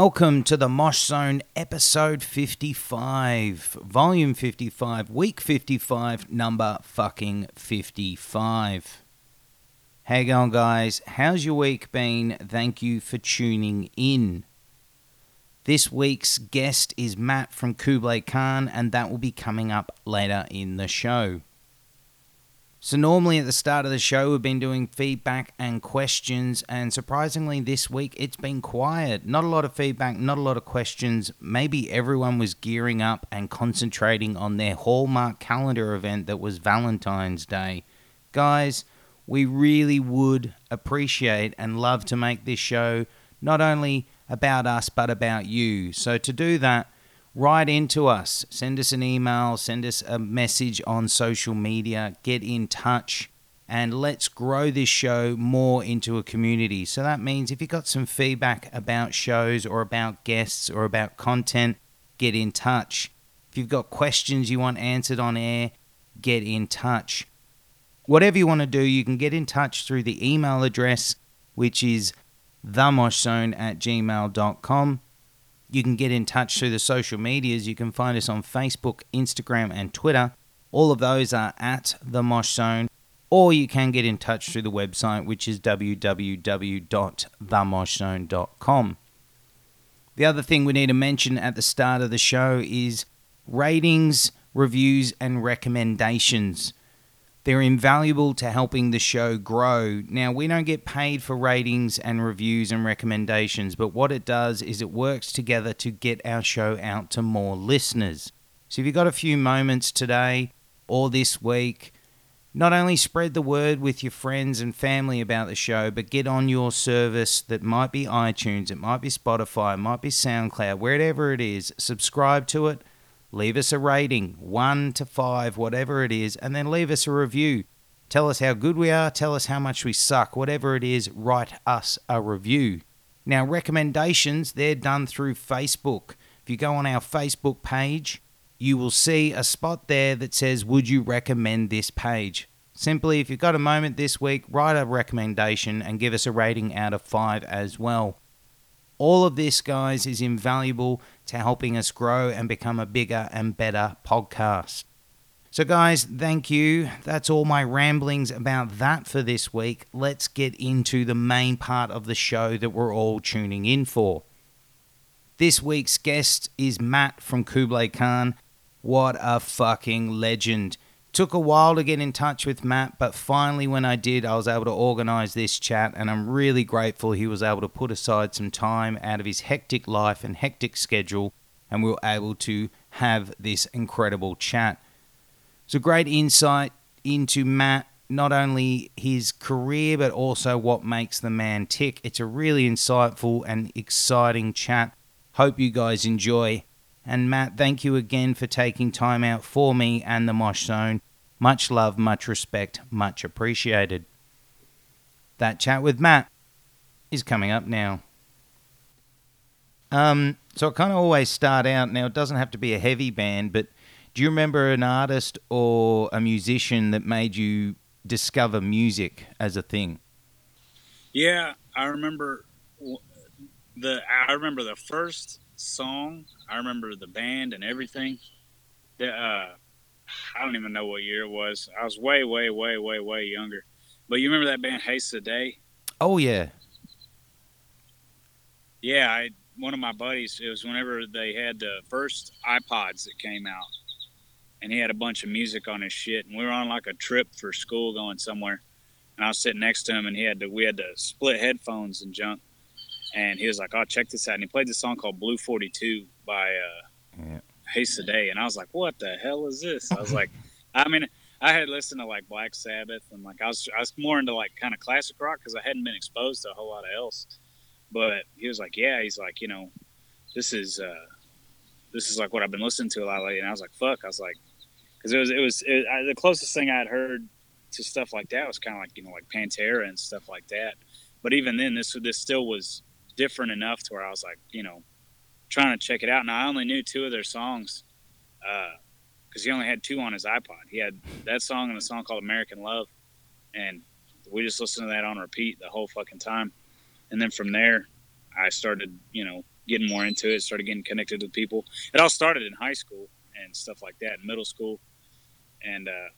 welcome to the Mosh Zone episode 55, volume 55, week 55, number fucking 55. How you going, guys? How's your week been? Thank you for tuning in. This week's guest is Matt from Kublai Khan, and that will be coming up later in the show. So, normally at the start of the show, we've been doing feedback and questions, and surprisingly, this week it's been quiet. Not a lot of feedback, not a lot of questions. Maybe everyone was gearing up and concentrating on their Hallmark calendar event that was Valentine's Day. Guys, we really would appreciate and love to make this show not only about us but about you. So, to do that, write into us. Send us an email, send us a message on social media, get in touch, and let's grow this show more into a community. So that means if you've got some feedback about shows or about guests or about content, get in touch. If you've got questions you want answered on air, get in touch. Whatever you want to do, you can get in touch through the email address, which is themoshzone at gmail.com. You can get in touch through the social medias. You can find us on Facebook, Instagram, and Twitter. All of those are at the Mosh Zone. Or you can get in touch through the website, which is www.themoshzone.com. The other thing we need to mention at the start of the show is ratings, reviews, and recommendations. They're invaluable to helping the show grow. Now, we don't get paid for ratings and reviews and recommendations, but what it does is it works together to get our show out to more listeners. So, if you've got a few moments today or this week, not only spread the word with your friends and family about the show, but get on your service that might be iTunes, it might be Spotify, it might be SoundCloud, wherever it is, subscribe to it leave us a rating, one to five, whatever it is, and then leave us a review. Tell us how good we are, tell us how much we suck, whatever it is, write us a review. Now, recommendations, they're done through Facebook. If you go on our Facebook page, you will see a spot there that says, Would you recommend this page? Simply, if you've got a moment this week, write a recommendation and give us a rating out of five as well. All of this, guys, is invaluable to helping us grow and become a bigger and better podcast. So, guys, thank you. That's all my ramblings about that for this week. Let's get into the main part of the show that we're all tuning in for. This week's guest is Matt from Kublai Khan. What a fucking legend. Took a while to get in touch with Matt, but finally, when I did, I was able to organize this chat, and I'm really grateful he was able to put aside some time out of his hectic life and hectic schedule, and we were able to have this incredible chat. It's a great insight into Matt, not only his career, but also what makes the man tick. It's a really insightful and exciting chat. Hope you guys enjoy. And Matt, thank you again for taking time out for me and the Mosh Zone. Much love, much respect, much appreciated. That chat with Matt is coming up now. Um, so I kind of always start out now. It doesn't have to be a heavy band, but do you remember an artist or a musician that made you discover music as a thing? Yeah, I remember the. I remember the first song. I remember the band and everything. The, uh, I don't even know what year it was. I was way, way, way, way, way younger. But you remember that band Haste the Day? Oh yeah. Yeah, I one of my buddies. It was whenever they had the first iPods that came out, and he had a bunch of music on his shit. And we were on like a trip for school going somewhere, and I was sitting next to him, and he had to we had to split headphones and junk. And he was like, "Oh, check this out!" And he played this song called "Blue 42" by uh, yeah. Haste the Day, and I was like, "What the hell is this?" I was like, I mean, I had listened to like Black Sabbath, and like I was I was more into like kind of classic rock because I hadn't been exposed to a whole lot of else. But he was like, "Yeah," he's like, you know, this is uh, this is like what I've been listening to a lot lately, and I was like, "Fuck," I was like, because it was it was it, I, the closest thing I had heard to stuff like that was kind of like you know like Pantera and stuff like that. But even then, this this still was different enough to where I was like, you know, trying to check it out. And I only knew two of their songs because uh, he only had two on his iPod. He had that song and a song called American Love, and we just listened to that on repeat the whole fucking time. And then from there, I started, you know, getting more into it, started getting connected with people. It all started in high school and stuff like that, in middle school. And uh,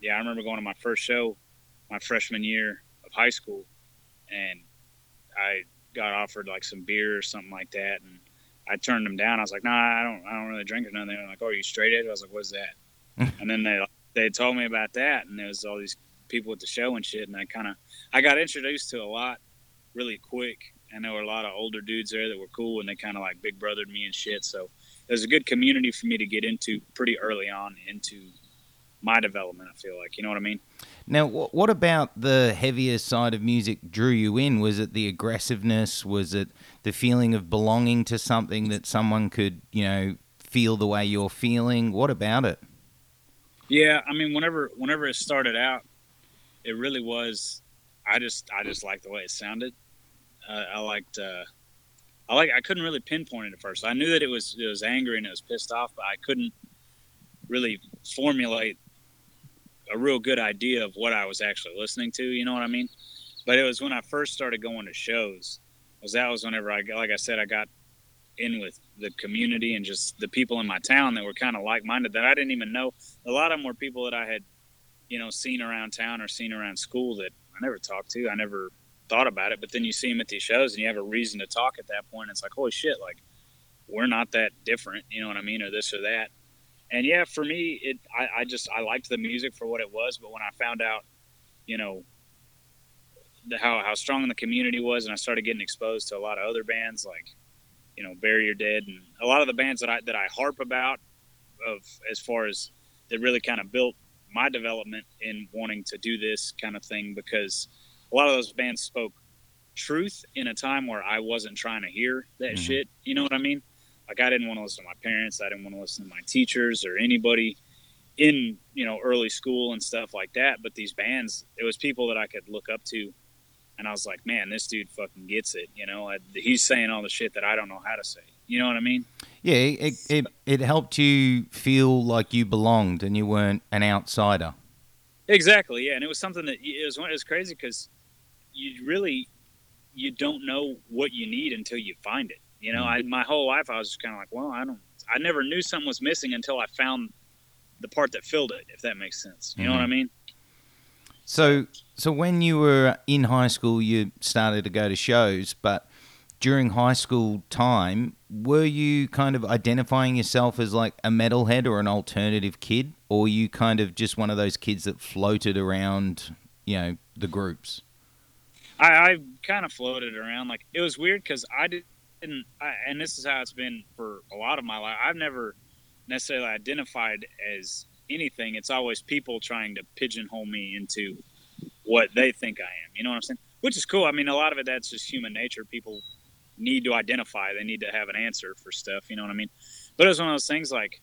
yeah, I remember going to my first show my freshman year of high school, and I got offered like some beer or something like that, and I turned them down. I was like, "Nah, I don't, I don't really drink or nothing." They were like, "Oh, are you straight edge?" I was like, "What's that?" and then they they told me about that, and there was all these people at the show and shit, and I kind of I got introduced to a lot really quick, and there were a lot of older dudes there that were cool, and they kind of like big brothered me and shit. So it was a good community for me to get into pretty early on into my development. I feel like you know what I mean. Now, what about the heavier side of music drew you in? Was it the aggressiveness? Was it the feeling of belonging to something that someone could, you know, feel the way you're feeling? What about it? Yeah, I mean, whenever whenever it started out, it really was. I just I just liked the way it sounded. Uh, I liked. Uh, I like. I couldn't really pinpoint it at first. I knew that it was it was angry and it was pissed off, but I couldn't really formulate a real good idea of what I was actually listening to. You know what I mean? But it was when I first started going to shows. Was that was whenever I like I said I got in with the community and just the people in my town that were kind of like minded that I didn't even know. A lot of them were people that I had, you know, seen around town or seen around school that I never talked to. I never thought about it. But then you see them at these shows and you have a reason to talk at that point. It's like, holy shit, like we're not that different. You know what I mean? Or this or that and yeah, for me, it I, I just I liked the music for what it was, but when I found out, you know, the, how how strong the community was, and I started getting exposed to a lot of other bands like, you know, Your Dead, and a lot of the bands that I that I harp about, of as far as that really kind of built my development in wanting to do this kind of thing because a lot of those bands spoke truth in a time where I wasn't trying to hear that mm-hmm. shit. You know what I mean? Like I didn't want to listen to my parents. I didn't want to listen to my teachers or anybody in you know early school and stuff like that. But these bands, it was people that I could look up to, and I was like, man, this dude fucking gets it. You know, I, he's saying all the shit that I don't know how to say. You know what I mean? Yeah, it, it it helped you feel like you belonged and you weren't an outsider. Exactly. Yeah, and it was something that it was it was crazy because you really you don't know what you need until you find it. You know, I my whole life I was just kind of like, well, I don't, I never knew something was missing until I found the part that filled it. If that makes sense, you mm-hmm. know what I mm-hmm. mean? So, so when you were in high school, you started to go to shows, but during high school time, were you kind of identifying yourself as like a metalhead or an alternative kid, or were you kind of just one of those kids that floated around, you know, the groups? I, I kind of floated around. Like it was weird because I did and I, and this is how it's been for a lot of my life. I've never necessarily identified as anything. It's always people trying to pigeonhole me into what they think I am. You know what I'm saying? Which is cool. I mean, a lot of it that's just human nature. People need to identify. They need to have an answer for stuff. You know what I mean? But it was one of those things. Like,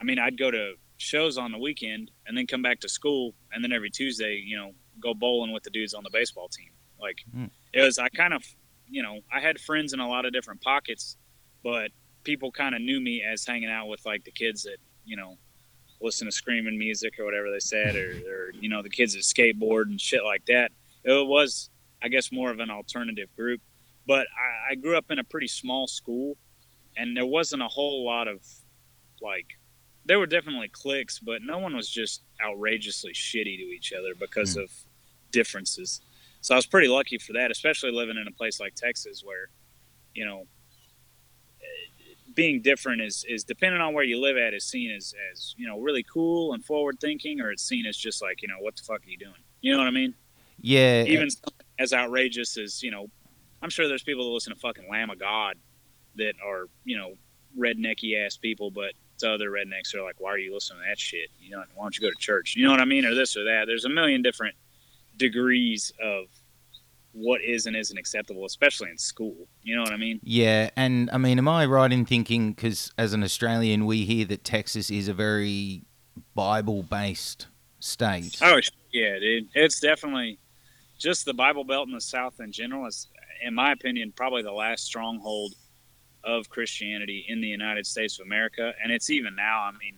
I mean, I'd go to shows on the weekend and then come back to school, and then every Tuesday, you know, go bowling with the dudes on the baseball team. Like, mm. it was. I kind of you know, I had friends in a lot of different pockets, but people kind of knew me as hanging out with like the kids that, you know, listen to screaming music or whatever they said, or, or you know, the kids that skateboard and shit like that. It was, I guess, more of an alternative group. But I, I grew up in a pretty small school, and there wasn't a whole lot of like there were definitely cliques, but no one was just outrageously shitty to each other because mm. of differences. So I was pretty lucky for that, especially living in a place like Texas where, you know, being different is, is depending on where you live at is seen as, as, you know, really cool and forward thinking, or it's seen as just like, you know, what the fuck are you doing? You know what I mean? Yeah. Eh Even as outrageous as, you know, I'm sure there's people that listen to fucking Lamb of God that are, you know, rednecky ass people, but to other rednecks are like, why are you listening to that shit? You know, why don't you go to church? You know what I mean? Or this or that. There's a million different degrees of what is and isn't acceptable, especially in school. You know what I mean? Yeah, and I mean, am I right in thinking because as an Australian, we hear that Texas is a very Bible-based state? Oh yeah, dude, it's definitely just the Bible Belt in the South in general is, in my opinion, probably the last stronghold of Christianity in the United States of America, and it's even now. I mean,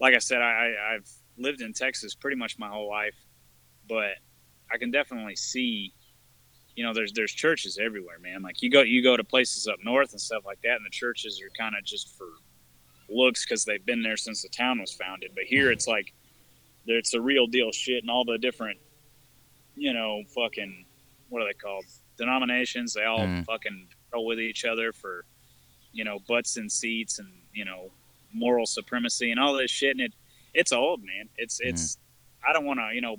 like I said, I, I've lived in Texas pretty much my whole life, but I can definitely see you know, there's there's churches everywhere, man. Like you go you go to places up north and stuff like that, and the churches are kind of just for looks because they've been there since the town was founded. But here it's like it's the real deal shit, and all the different, you know, fucking what are they called? Denominations. They all Mm. fucking go with each other for, you know, butts and seats and you know, moral supremacy and all this shit. And it it's old, man. It's it's. I don't want to you know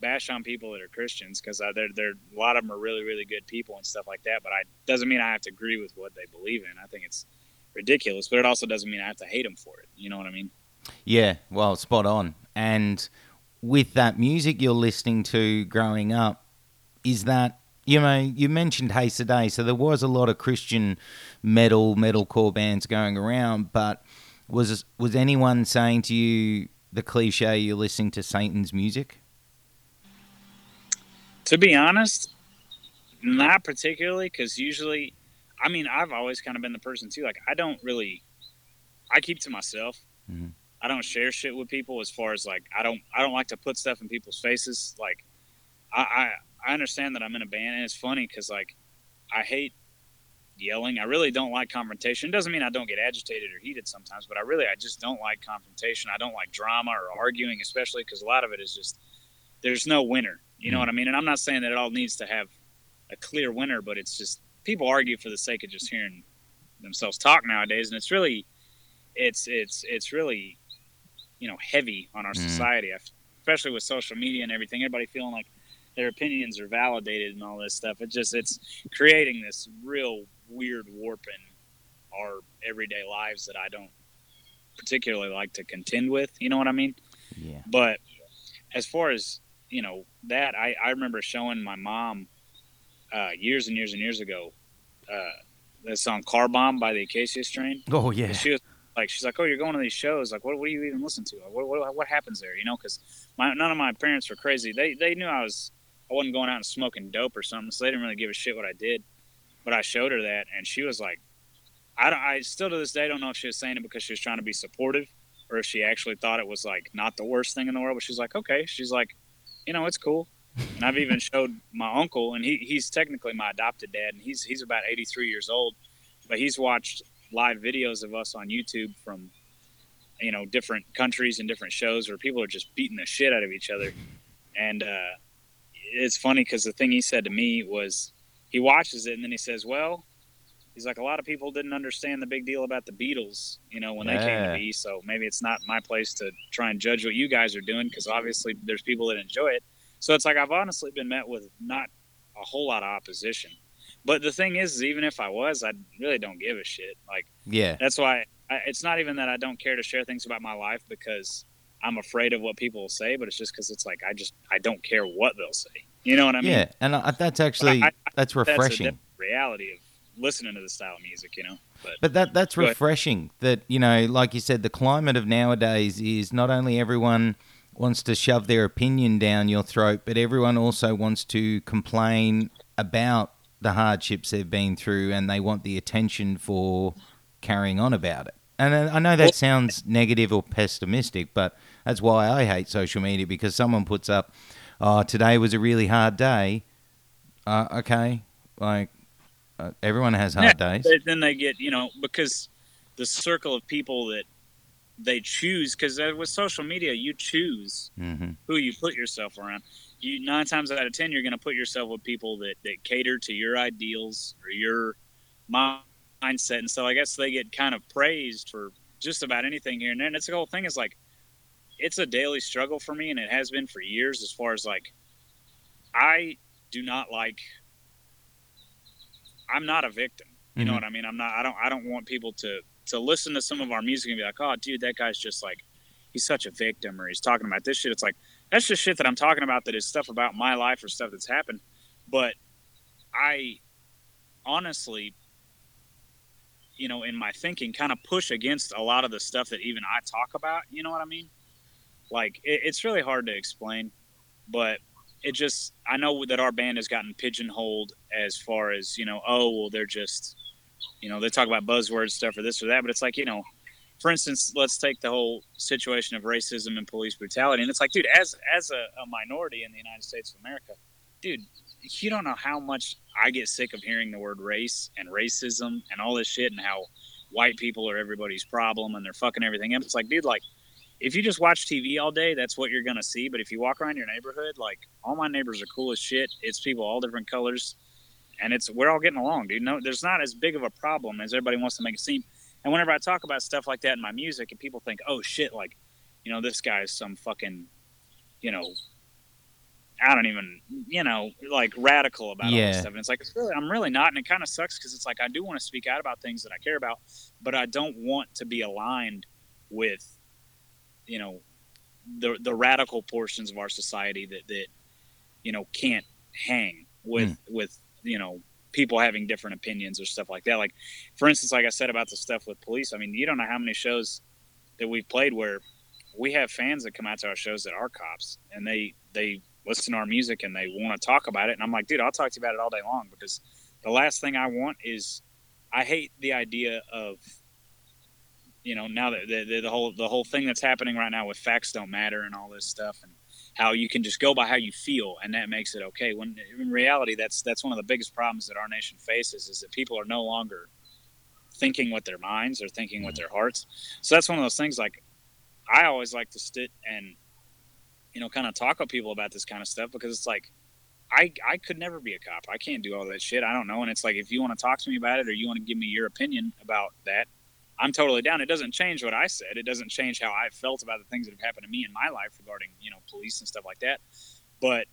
bash on people that are Christians because uh, they're they're a lot of them are really really good people and stuff like that. But I doesn't mean I have to agree with what they believe in. I think it's ridiculous, but it also doesn't mean I have to hate them for it. You know what I mean? Yeah, well, spot on. And with that music you're listening to growing up, is that you know you mentioned Haste the Day, so there was a lot of Christian metal metalcore bands going around, but was was anyone saying to you the cliche you're listening to Satan's music? To be honest, not particularly because usually, I mean, I've always kind of been the person too. Like I don't really, I keep to myself. Mhm. I don't share shit with people as far as like I don't I don't like to put stuff in people's faces. Like I I, I understand that I'm in a band and it's funny because like I hate yelling. I really don't like confrontation. It doesn't mean I don't get agitated or heated sometimes, but I really I just don't like confrontation. I don't like drama or arguing, especially because a lot of it is just there's no winner. You know Mm. what I mean? And I'm not saying that it all needs to have a clear winner, but it's just people argue for the sake of just hearing themselves talk nowadays, and it's really it's it's it's really you know heavy on our Mm. society, especially with social media and everything. Everybody feeling like their opinions are validated and all this stuff. It just it's creating this real weird warp in our everyday lives that I don't particularly like to contend with. You know what I mean? Yeah. But as far as you know that, I, I remember showing my mom uh, years and years and years ago uh, the song "Car Bomb" by the Acacia Strain. Oh yeah. And she was like, she's like, "Oh, you're going to these shows? Like, what, what do you even listen to? What, what, what happens there? You know?" Because none of my parents were crazy. They they knew I was I wasn't going out and smoking dope or something, so they didn't really give a shit what I did. But I showed her that, and she was like, I don't. I still to this day don't know if she was saying it because she was trying to be supportive or if she actually thought it was like not the worst thing in the world. But she's like, okay. She's like, you know, it's cool. And I've even showed my uncle, and he, he's technically my adopted dad, and he's he's about 83 years old, but he's watched live videos of us on YouTube from you know different countries and different shows where people are just beating the shit out of each other, and uh, it's funny because the thing he said to me was he watches it and then he says, well. He's like a lot of people didn't understand the big deal about the Beatles, you know, when they came to be. So maybe it's not my place to try and judge what you guys are doing because obviously there's people that enjoy it. So it's like I've honestly been met with not a whole lot of opposition. But the thing is, is even if I was, I really don't give a shit. Like Yeah. that's why I, it's not even that I don't care to share things about my life because I'm afraid of what people will say, but it's just because it's like I just I don't care what they'll say. You know what I mean? yeah, and I, that's actually I- that's That's refreshing. different reality of listening to the style of music, you know. But But that that's refreshing. That you know, like you said, the climate of nowadays is not only everyone wants to shove their opinion down your throat, but everyone also wants to complain about the hardships they've been through, and they want the attention for carrying on about it. And I I know that sounds negative or pessimistic, but that's why I hate social media because someone puts up, "Oh, today was a really hard day." Uh, okay, like uh, everyone has hard days. But then they get you know because the circle of people that they choose because with social media you choose hmm who you put yourself around. You nine times out of ten you're going to put yourself with people that, that cater to your ideals or your mindset. And so i guess they get kind of praised for just about anything here and there and it's the whole thing is like it's a daily struggle for me and it has been for years as far as like i do not like i'm not a victim you know Mhm. what I mean? I'm not. I don't. I don't want people to to listen to some of our music and be like, "Oh, dude, that guy's just like, he's such a victim," or he's talking about this shit. It's like that's just shit that I'm talking about. That is stuff about my life or stuff that's happened. But I honestly, you know, in my thinking, kind of push against a lot of the stuff that even I talk about. You know what I mean? Like it, it's really hard to explain, but it just I know that our band has gotten pigeonholed as far as you know. Oh, well, they're just you know they talk about buzzword stuff or this or that, but it's like you know, for instance, let's take the whole situation of racism and police brutality, and it's like, dude, as as a, a minority in the United States of America, dude, you don't know how much I get sick of hearing the word race and racism and all this shit and how white people are everybody's problem and they're fucking everything up. It's like, dude, like if you just watch TV all day, that's what you're gonna see. But if you walk around your neighborhood, like all my neighbors are cool as shit. It's people all different colors, and it's we're all getting along, dude. No, there's not as big of a problem as everybody wants to make it seem. And whenever I talk about stuff like that in my music, and people think, oh shit, like you know, this guy's some fucking, you know, I don't even, you know, like radical about all this stuff. And it's like, it's really, I'm really not. And it kind of sucks because it's like, I do want to speak out about things that I care about, but I don't want to be aligned with, you know, the, the radical portions of our society that, that, you know, can't hang with, hmm. with, you know, people having different opinions or stuff like that. Like, for instance, like I said about the stuff with police, I mean, you don't know how many shows that we've played where we have fans that come out to our shows that are cops and they, they, listen to our music and they want to talk about it. And I'm like, dude, I'll talk to you about it all day long because the last thing I want is I hate the idea of you know now that the, the, the whole the whole thing that's happening right now with facts don't matter and all this stuff and how you can just go by how you feel and that makes it okay when in reality that's that's one of the biggest problems that our nation faces is that people are no longer thinking with their minds or thinking with mm-hmm. their hearts so that's one of those things like i always like to sit and you know, kind of talk with people about this kind of stuff because it's like, I I could never be a cop. I can't do all that shit. I don't know. And it's like, if you want to talk to me about it or you want to give me your opinion about that, I'm totally down. It doesn't change what I said. It doesn't change how I felt about the things that have happened to me in my life regarding, you know, police and stuff like that. But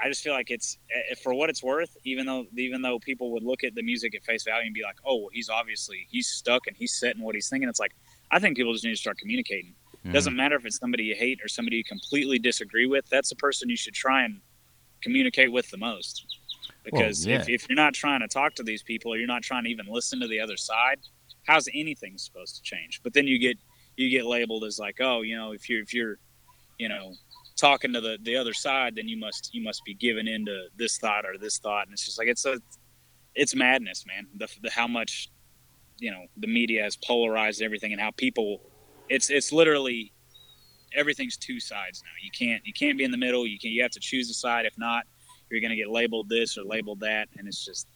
I just feel like it's eh, for what it's worth. Even though even though people would look at the music at face value and be like, oh, well, he's obviously he's stuck and he's set in what he's thinking. It's like I think people just need to start communicating. Mm. Doesn't matter if it's somebody you hate or somebody you completely disagree with. That's the person you should try and communicate with the most. Because yeah. if, if you're not trying to talk to these people or you're not trying to even listen to the other side, how's anything supposed to change? But then you get you get labeled as like, oh, you know, if you're if you're, you know, talking to the, the other side, then you must you must be giving into this thought or this thought, and it's just like it's a it's madness, man. The, the how much you know the media has polarized everything and how people it's it's literally everything's two sides now. You can't you can't be in the middle. You can you have to choose a side. If not, you're gonna get labeled this or labeled that, and it's just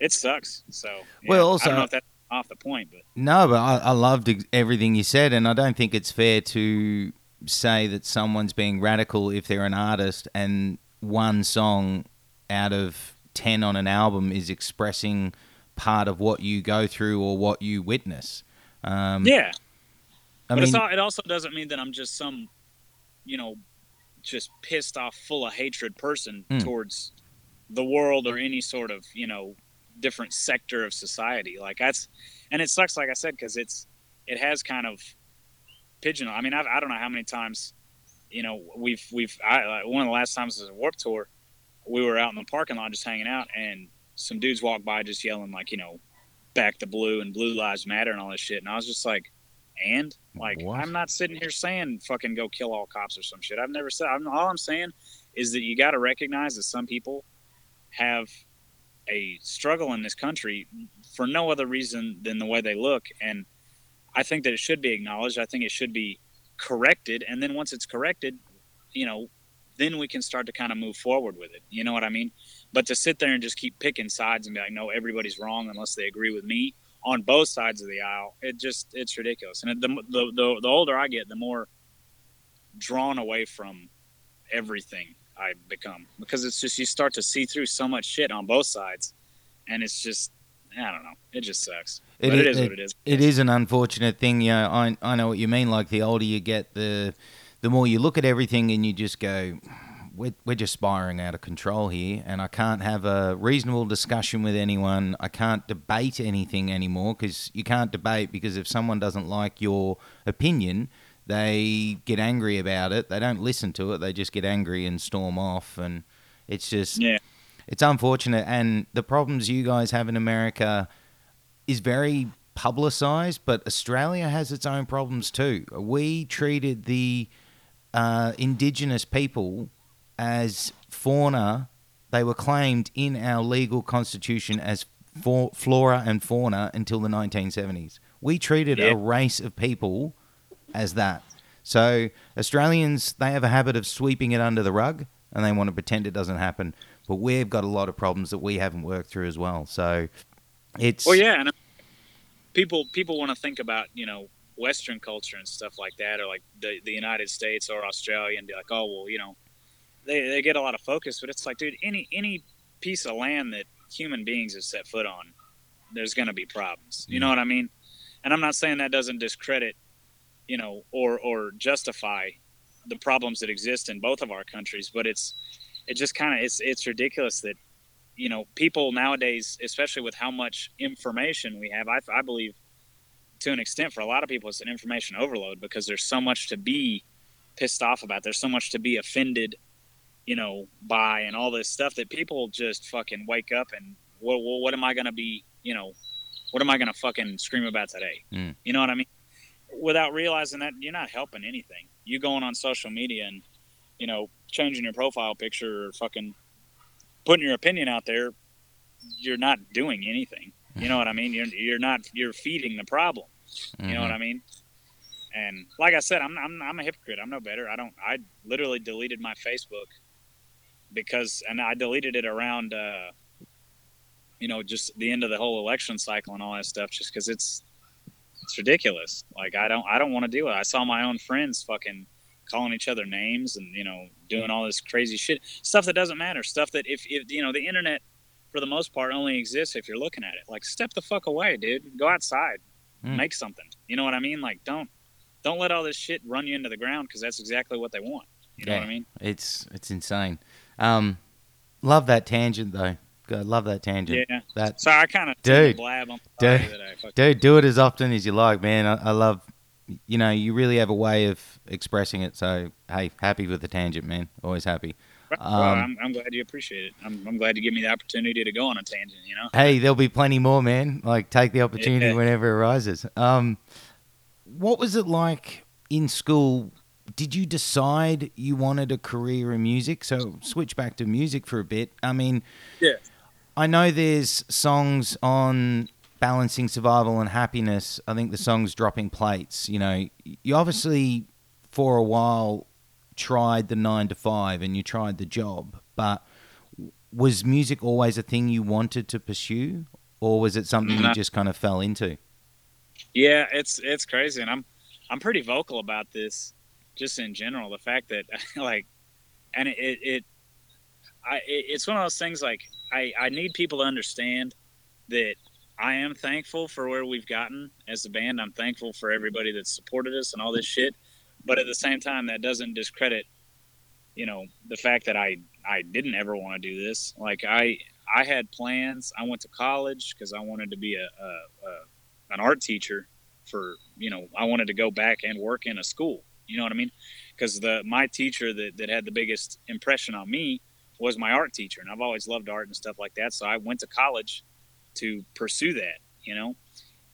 it sucks. So yeah, Well, also- I don't know if that's off the point, but No, but I, I loved ex- everything you said, and I don't think it's fair to say that someone's being radical if they're an artist and one song out of 10 on an album is expressing part of what you go through or what you witness. Um, yeah. I but mean, it's all, it also doesn't mean that I'm just some, you know, just pissed off, full of hatred person Hmm. towards the world or any sort of, you know, different sector of society. Like that's, and it sucks, like I said, because it's, it has kind of pigeonholed. I mean, I've, I don't know how many times, you know, we've, we've, I, like, one of the last times was a Warped Tour, we were out in the parking lot just hanging out, and some dudes walked by just yelling, like, you know, back the blue and blue lives matter and all this shit. And I was just like, and like What? I'm not sitting here saying fucking go kill all cops or some shit. I've never said. I'm, all I'm saying is that you got to recognize that some people have a struggle in this country for no other reason than the way they look, and I think that it should be acknowledged. I think it should be corrected, and then once it's corrected, you know, then we can start to kind of move forward with it. You know what I mean? But to sit there and just keep picking sides and be like, no, everybody's wrong unless they agree with me on both sides of the aisle, it just it's ridiculous. And the the the, the older I get, the more drawn away from everything I become because it's just you start to see through so much shit on both sides, and it's just I don't know, it just sucks. It but it is what it is. It is an unfortunate thing. You know, I I know what you mean. Like the older you get, the the more you look at everything and you just go, we're we're just spiraling out of control here, and I can't have a reasonable discussion with anyone. I can't debate anything anymore because you can't debate because if someone doesn't like your opinion. They get angry about it. They don't listen to it. They just get angry and storm off. And it's just, Yeah. it's unfortunate. And the problems you guys have in America is very publicized, but Australia has its own problems too. We treated the uh, indigenous people as fauna. They were claimed in our legal constitution as for, flora and fauna until the 1970s. We treated Yeah. a race of people as that. So Australians, they have a habit of sweeping it under the rug. and they want to pretend it doesn't happen. But we've got a lot of problems that we haven't worked through as well. So it's Well, yeah, and uh, people people want to think about you know Western culture and stuff like that, or like the the United States or Australia, and be like, oh well, you know, they they get a lot of focus, but it's like, dude, any any piece of land that human beings have set foot on, there's going to be problems. You know mm. what I mean? And I'm not saying that doesn't discredit, you know, or or justify the problems that exist in both of our countries, but it's it just kind of it's it's ridiculous that you know people nowadays, especially with how much information we have, I, I believe to an extent for a lot of people it's an information overload because there's so much to be pissed off about. There's so much to be offended, you know, by and all this stuff that people just fucking wake up and what what, what am I gonna be, you know, what am I gonna fucking scream about today? Mm. You know what I mean? Without realizing that you're not helping anything. You going on social media and you know changing your profile picture or fucking putting your opinion out there, you're not doing anything. You know what I mean? You're you're not you're feeding the problem. You know what I mean? And like I said, I'm, I'm I'm a hypocrite. I'm no better. I don't. I literally deleted my Facebook because, and I deleted it around, uh, you know, just the end of the whole election cycle and all that stuff, just because it's it's ridiculous. Like I don't I don't want to do it. I saw my own friends fucking calling each other names and you know doing all this crazy shit stuff that doesn't matter stuff that if, if you know the internet for the most part only exists if you're looking at it like step the fuck away dude go outside Mm. make something you know what i mean like don't don't let all this shit run you into the ground because that's exactly what they want you know what i mean it's it's insane. Um, love that tangent though. God, love that tangent. yeah That so i kind of Dude. blab on Dude. I dude, do it as often as you like, man. I, I love, you know, you really have a way of expressing it. So hey, happy with the tangent, man. Always happy. well, um, I'm, I'm glad you appreciate it I'm, I'm glad you give me the opportunity to go on a tangent you know Hey, there'll be plenty more, man. Like, take the opportunity Yeah. whenever it arises. Um, what was it like in school? Did you decide you wanted a career in music? So, switch back to music for a bit. I mean, Yeah. I know there's songs on balancing survival and happiness. I think the song's dropping plates. You know, you obviously for a while tried the nine to five and you tried the job, but was music always a thing you wanted to pursue, or was it something you just kind of fell into? Yeah, it's it's crazy, and I'm I'm pretty vocal about this, just in general. The fact that like, and it it, it I it's one of those things like I I need people to understand that I am thankful for where we've gotten as a band. I'm thankful for everybody that's supported us and all this shit, but at the same time, that doesn't discredit, you know, the fact that I I didn't ever want to do this. Like I I had plans. I went to college because I wanted to be a, a, a an art teacher for you know I wanted to go back and work in a school. You know what I mean? Because the my teacher that, that had the biggest impression on me was my art teacher, and I've always loved art and stuff like that. So I went to college to pursue that. You know,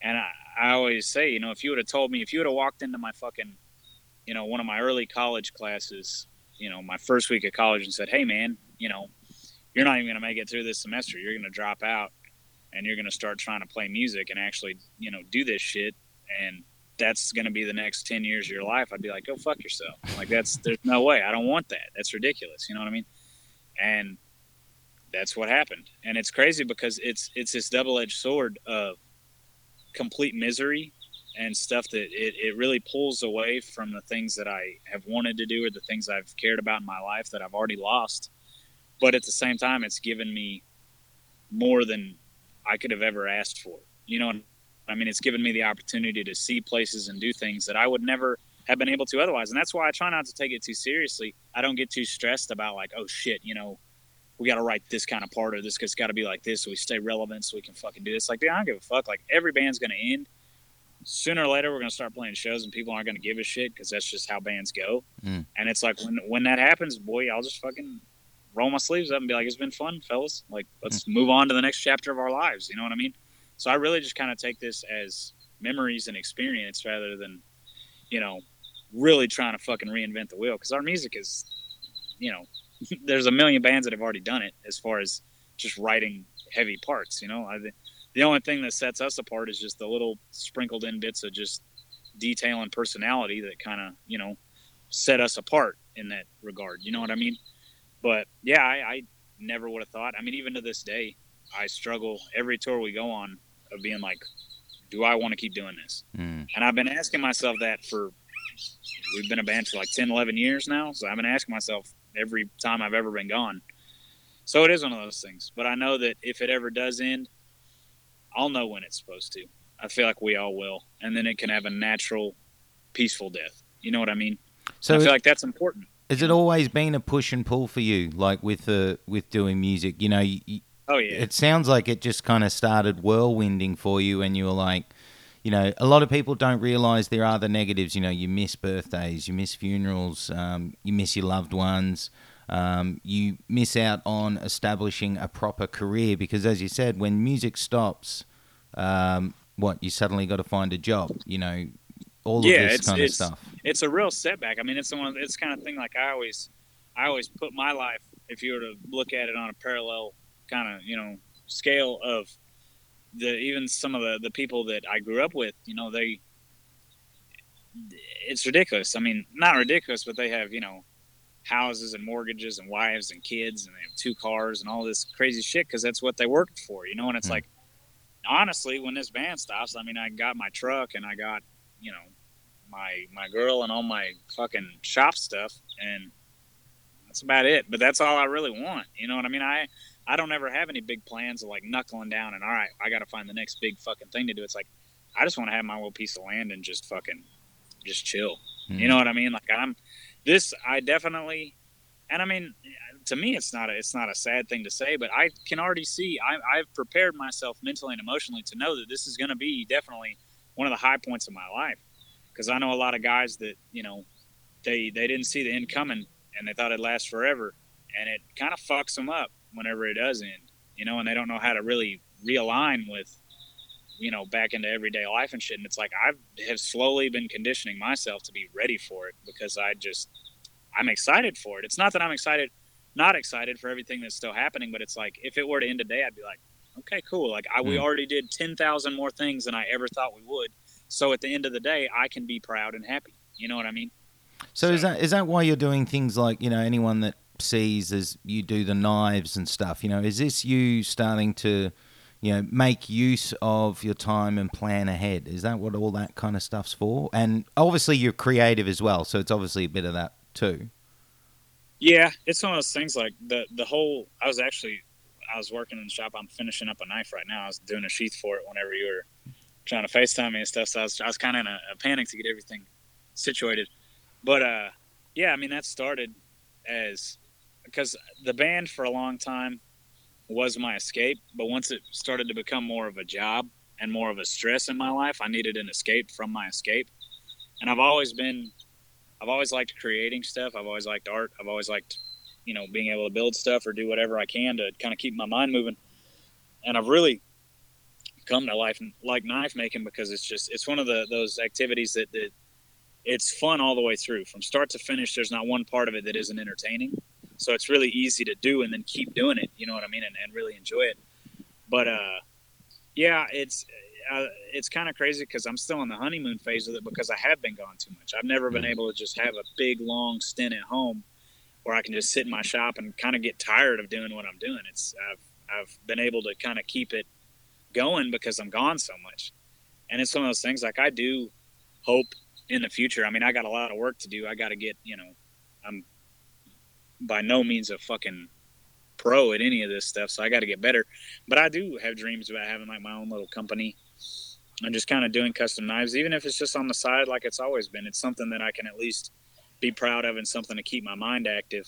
and I, I always say, you know, if you would have told me, if you would have walked into my fucking, you know, one of my early college classes, you know, my first week of college, and said, hey man, you know, you're not even gonna make it through this semester. You're gonna drop out and you're going to start trying to play music and actually, you know, do this shit. And that's going to be the next 10 years of your life. I'd be like, go fuck yourself. Like, that's, there's no way. I don't want that. That's ridiculous. You know what I mean? And that's what happened. And it's crazy because it's, it's this double edged sword of complete misery and stuff that it, it really pulls away from the things that I have wanted to do or the things I've cared about in my life that I've already lost. But at the same time, it's given me more than I could have ever asked for. You know, I mean, it's given me the opportunity to see places and do things that I would never have been able to otherwise. And that's why I try not to take it too seriously. I don't get too stressed about like, oh shit, you know, we got to write this kind of part or this has got to be like this so we stay relevant so we can fucking do this. Like, dude, I don't give a fuck. Like, every band's going to end. Sooner or later, we're going to start playing shows and people aren't going to give a shit because that's just how bands go. Mm. And it's like, when, when that happens, boy, I'll just fucking roll my sleeves up and be like, it's been fun, fellas. Like, let's move on to the next chapter of our lives. You know what I mean? So I really just kind of take this as memories and experience rather than, you know, really trying to fucking reinvent the wheel. Because our music is, you know, there's a million bands that have already done it as far as just writing heavy parts. You know, I, the only thing that sets us apart is just the little sprinkled in bits of just detail and personality that kind of, you know, set us apart in that regard. You know what I mean? But yeah, I, I never would have thought. I mean, even to this day, I struggle every tour we go on of being like, do I want to keep doing this? Mm. And I've been asking myself that for, we've been a band for like 10, 11 years now. So I've been asking myself every time I've ever been gone. So it is one of those things. But I know that if it ever does end, I'll know when it's supposed to. I feel like we all will. And then it can have a natural, peaceful death. You know what I mean? So I feel like that's important. has it always been a push and pull for you, like with the with doing music? You know, you- Oh, yeah. it sounds like it just kind of started whirlwinding for you, and you were like, you know, a lot of people don't realize there are the negatives. You know, you miss birthdays, you miss funerals, um, you miss your loved ones. Um, you miss out on establishing a proper career because, as you said, when music stops, um, what you suddenly got to find a job. You know, all Yeah, of this kind of stuff. it's a real setback. I mean, it's the one. It's kind of thing like I always, I always put my life. If you were to look at it on a parallel kind of you know scale of the even some of the the people that I grew up with, you know, they. It's ridiculous. I mean, not ridiculous, but they have you know houses and mortgages and wives and kids and they have two cars and all this crazy shit because that's what they worked for, you know. And it's Hmm. like, honestly, when this band stops, I mean, I got my truck and I got you know my my girl and all my fucking shop stuff and that's about it but that's all i really want you know what i mean i i don't ever have any big plans of like knuckling down and all right i gotta find the next big fucking thing to do. It's like i just want to have my little piece of land and just fucking just chill. You hmm. know what i mean? Like i'm this i definitely and i mean to me it's not a it's not a sad thing to say but i can already see I, i've prepared myself mentally and emotionally to know that this is going to be definitely one of the high points of my life. Because I know a lot of guys that you know they they didn't see the end coming and they thought it'd last forever, and it kind of fucks them up whenever it does end, you know, and they don't know how to really realign with you know back into everyday life and shit. And it's like I have slowly been conditioning myself to be ready for it because I just I'm excited for it. It's not that I'm excited, not excited for everything that's still happening, but it's like if it were to end today, I'd be like, okay, cool. Like I, we Mm. already did ten thousand more things than I ever thought we would. So at the end of the day, I can be proud and happy. You know what I mean? So is that is that why you're doing things like you know anyone that sees as you do the knives and stuff? You know, is this you starting to you know make use of your time and plan ahead? Is that what all that kind of stuff's for? And obviously you're creative as well, so it's obviously a bit of that too. Yeah, it's one of those things like the the whole. I was actually I was working in the shop. I'm finishing up a knife right now. I was doing a sheath for it whenever you were trying to FaceTime me and stuff. So I was I was kind of in a, a panic to get everything situated. But uh, yeah, I mean that started as because the band for a long time was my escape. But once it started to become more of a job and more of a stress in my life, I needed an escape from my escape. And I've always been I've always liked creating stuff. I've always liked art. I've always liked, you know, being able to build stuff or do whatever I can to kind of keep my mind moving. And I've really come to life like knife making because it's just it's one of the those activities that, that it's fun all the way through from start to finish. There's not one part of it that isn't entertaining. So it's really easy to do and then keep doing it. You know what I mean? And, and really enjoy it. But uh, yeah, it's uh, it's kind of crazy because I'm still in the honeymoon phase of it because I have been gone too much. I've never been able to just have a big long stint at home where I can just sit in my shop and kind of get tired of doing what I'm doing. It's I've I've been able to kind of keep it going because I'm gone so much, and it's one of those things like I do hope in the future. I mean, I got a lot of work to do. I got to get you know, by no means a fucking pro at any of this stuff, so I got to get better. But I do have dreams about having like my own little company and just kind of doing custom knives, even if it's just on the side, like it's always been. It's something that I can at least be proud of and something to keep my mind active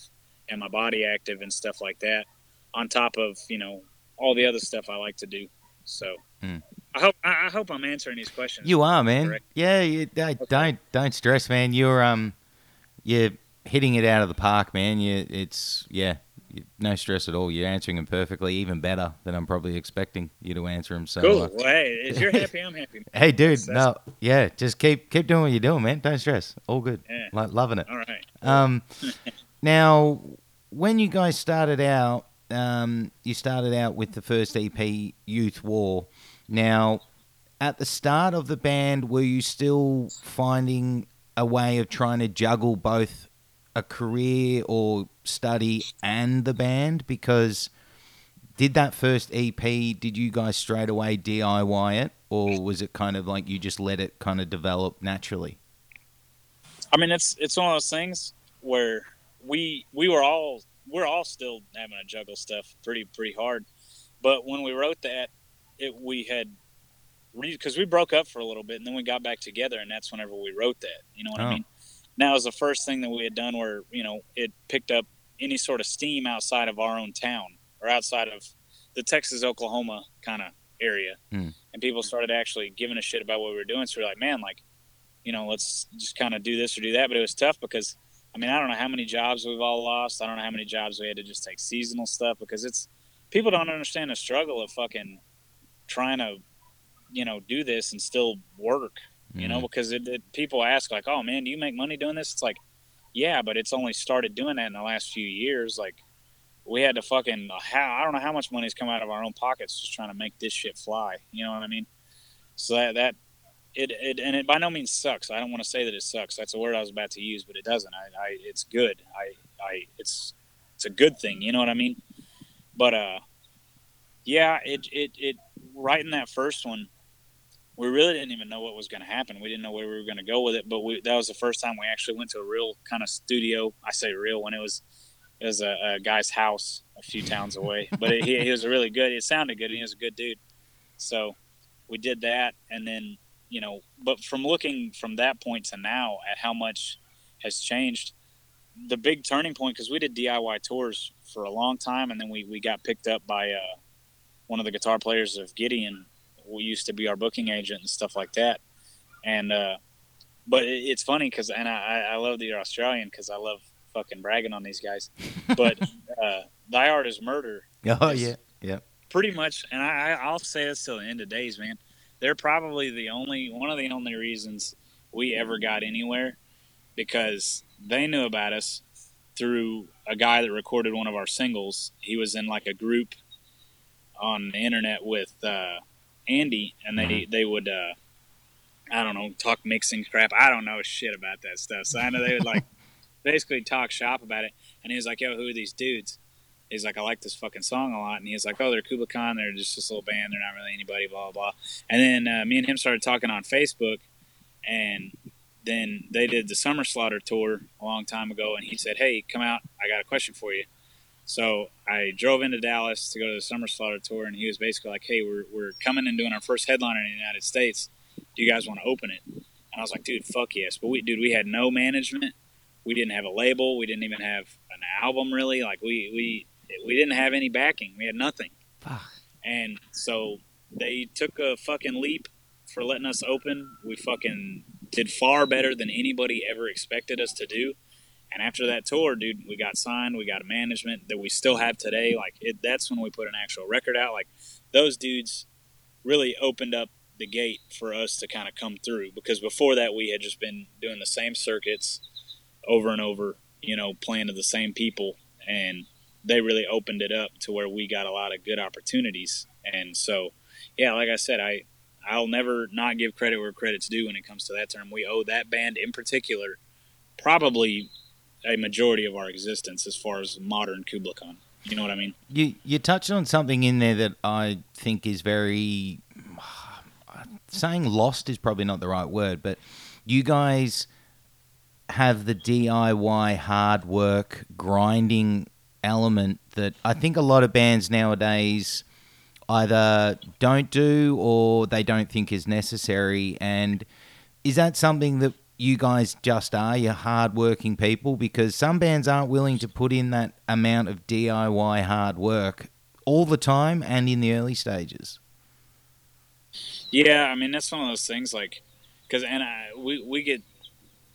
and my body active and stuff like that. On top of you know all the other stuff I like to do. So Hmm. I hope I I hope I'm answering these questions. You are, man. Correct. Yeah, you, don't, don't don't stress, man. You're um, you're hitting it out of the park, man. You, it's yeah, you, no stress at all. You're answering them perfectly, even better than I'm probably expecting you to answer them. So, cool. Well, hey, if you're happy, I'm happy. hey, dude, That's- no, yeah, just keep keep doing what you're doing, man. Don't stress. All good. Yeah. Lo- loving it. All right. Um, now, when you guys started out, um, you started out with the first EP, Youth War. Now, at the start of the band, were you still finding a way of trying to juggle both a career or study and the band? Because did that first EP, did you guys straight away DIY it? Or was it kind of like you just let it kind of develop naturally? I mean, it's it's one of those things where we we were all we're all still having to juggle stuff pretty pretty hard. But when we wrote that, it we had because we broke up for a little bit and then we got back together, and that's whenever we wrote that. You know what oh. I mean? Now was the first thing that we had done where you know it picked up any sort of steam outside of our own town or outside of the Texas Oklahoma kind of area, mm. and people started actually giving a shit about what we were doing. So we're like, man, like, you know, let's just kind of do this or do that. But it was tough because I mean, I don't know how many jobs we've all lost. I don't know how many jobs we had to just take seasonal stuff because it's people don't understand the struggle of fucking trying to, you know, do this and still work. You know, mm-hmm. because it, it, people ask like, "Oh man, do you make money doing this?" It's like, yeah, but it's only started doing that in the last few years. Like, we had to fucking how I don't know how much money's come out of our own pockets just trying to make this shit fly. You know what I mean? So that that it, it and it by no means sucks. I don't want to say that it sucks. That's a word I was about to use, but it doesn't. I, I it's good. I, I it's it's a good thing. You know what I mean? But uh, yeah, it it it right in that first one, we really didn't even know what was going to happen. We didn't know where we were going to go with it. But we that was the first time we actually went to a real kind of studio. I say real when it was it was a, a guy's house a few towns away, but it, he, he was really good. It sounded good. and he was a good dude. So we did that, and then you know, but from looking from that point to now at how much has changed, the big turning point because we did DIY tours for a long time, and then we we got picked up by uh, one of the guitar players of Gideon, who used to be our booking agent and stuff like that, and. uh but it's funny because and I, I love the Australian because I love fucking bragging on these guys, but uh, Thy Art is Murder. Oh is yeah, yeah. Pretty much, and I, I'll say this till the end of days, man they're probably the only one of the only reasons we ever got anywhere because they knew about us through a guy that recorded one of our singles. He was in like a group on the internet with uh, Andy, and they mm-hmm. they would uh, I don't know talk mixing crap. I don't know shit about that stuff, so I know they would like basically talk shop about it. And he was like, "Yo, who are these dudes?" he's like, I like this fucking song a lot. And he's like, oh, they're Khan. They're just this little band. They're not really anybody, blah, blah, blah. And then uh, me and him started talking on Facebook. And then they did the Summer Slaughter tour a long time ago. And he said, hey, come out. I got a question for you. So I drove into Dallas to go to the Summer Slaughter tour. And he was basically like, hey, we're, we're coming and doing our first headliner in the United States. Do you guys want to open it? And I was like, dude, fuck yes. But we, dude, we had no management. We didn't have a label. We didn't even have an album really. Like we, we we didn't have any backing. We had nothing. Fuck. And so they took a fucking leap for letting us open. We fucking did far better than anybody ever expected us to do. And after that tour, dude, we got signed. We got a management that we still have today. Like it, that's when we put an actual record out. Like those dudes really opened up the gate for us to kind of come through because before that we had just been doing the same circuits over and over, you know, playing to the same people and they really opened it up to where we got a lot of good opportunities. And so, yeah, like I said, I I'll never not give credit where credit's due when it comes to that term. We owe that band in particular probably a majority of our existence as far as modern Kublai Khan. You know what I mean? You you touched on something in there that I think is very saying lost is probably not the right word, but you guys have the DIY hard work grinding element that I think a lot of bands nowadays either don't do or they don't think is necessary. And is that something that you guys just are? You're hardworking people because some bands aren't willing to put in that amount of DIY hard work all the time and in the early stages. Yeah, I mean that's one of those things like because and I, we we get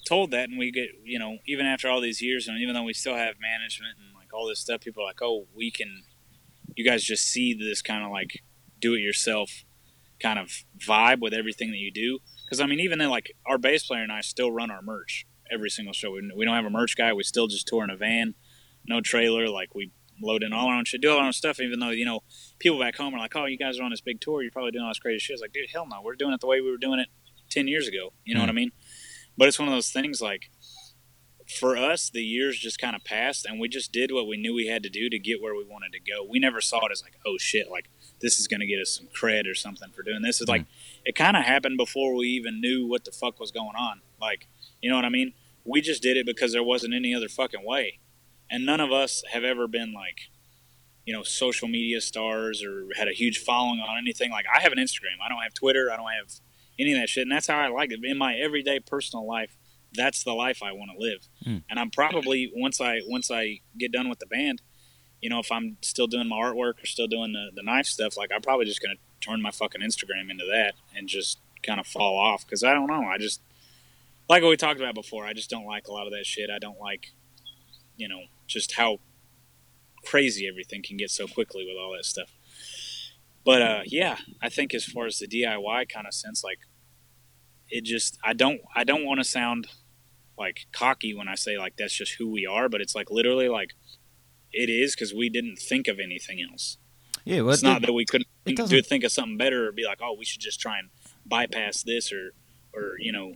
told that and we get you know even after all these years and even though we still have management and like all this stuff, people are like, oh, we can. You guys just see this kind of like do it yourself kind of vibe with everything that you do. Because I mean, even then, like our bass player and I still run our merch every single show. We, we don't have a merch guy. We still just tour in a van, no trailer. Like we load in all our own shit, do all our own stuff. Even though you know people back home are like, "Oh, you guys are on this big tour. You're probably doing all this crazy shit." It's like, dude, hell no. We're doing it the way we were doing it ten years ago. You know mm what I mean? But it's one of those things like for us, the years just kind of passed, and we just did what we knew we had to do to get where we wanted to go. We never saw it as like, oh shit, like this is going to get us some cred or something for doing this. It's like it kind of happened before we even knew what the fuck was going on. Like, you know what I mean? We just did it because there wasn't any other fucking way, and none of us have ever been like, you know, social media stars or had a huge following on anything. Like, I have an Instagram. I don't have Twitter. I don't have any of that shit, and that's how I like it in my everyday personal life that's the life I want to live. Hmm. And I'm probably once I once I get done with the band, you know, if I'm still doing my artwork or still doing the, the knife stuff, like I'm probably just gonna turn my fucking Instagram into that and just kind of fall off because I don't know. I just like what we talked about before. I just don't like a lot of that shit. I don't like, you know, just how crazy everything can get so quickly with all that stuff. But uh, yeah, I think as far as the DIY kind of sense, like it just I don't I don't want to sound like cocky when I say like that's just who we are, but it's like literally like it is because we didn't think of anything else. Yeah, well, it's not that we couldn't it do think of something better or be like, oh, we should just try and bypass this or or you know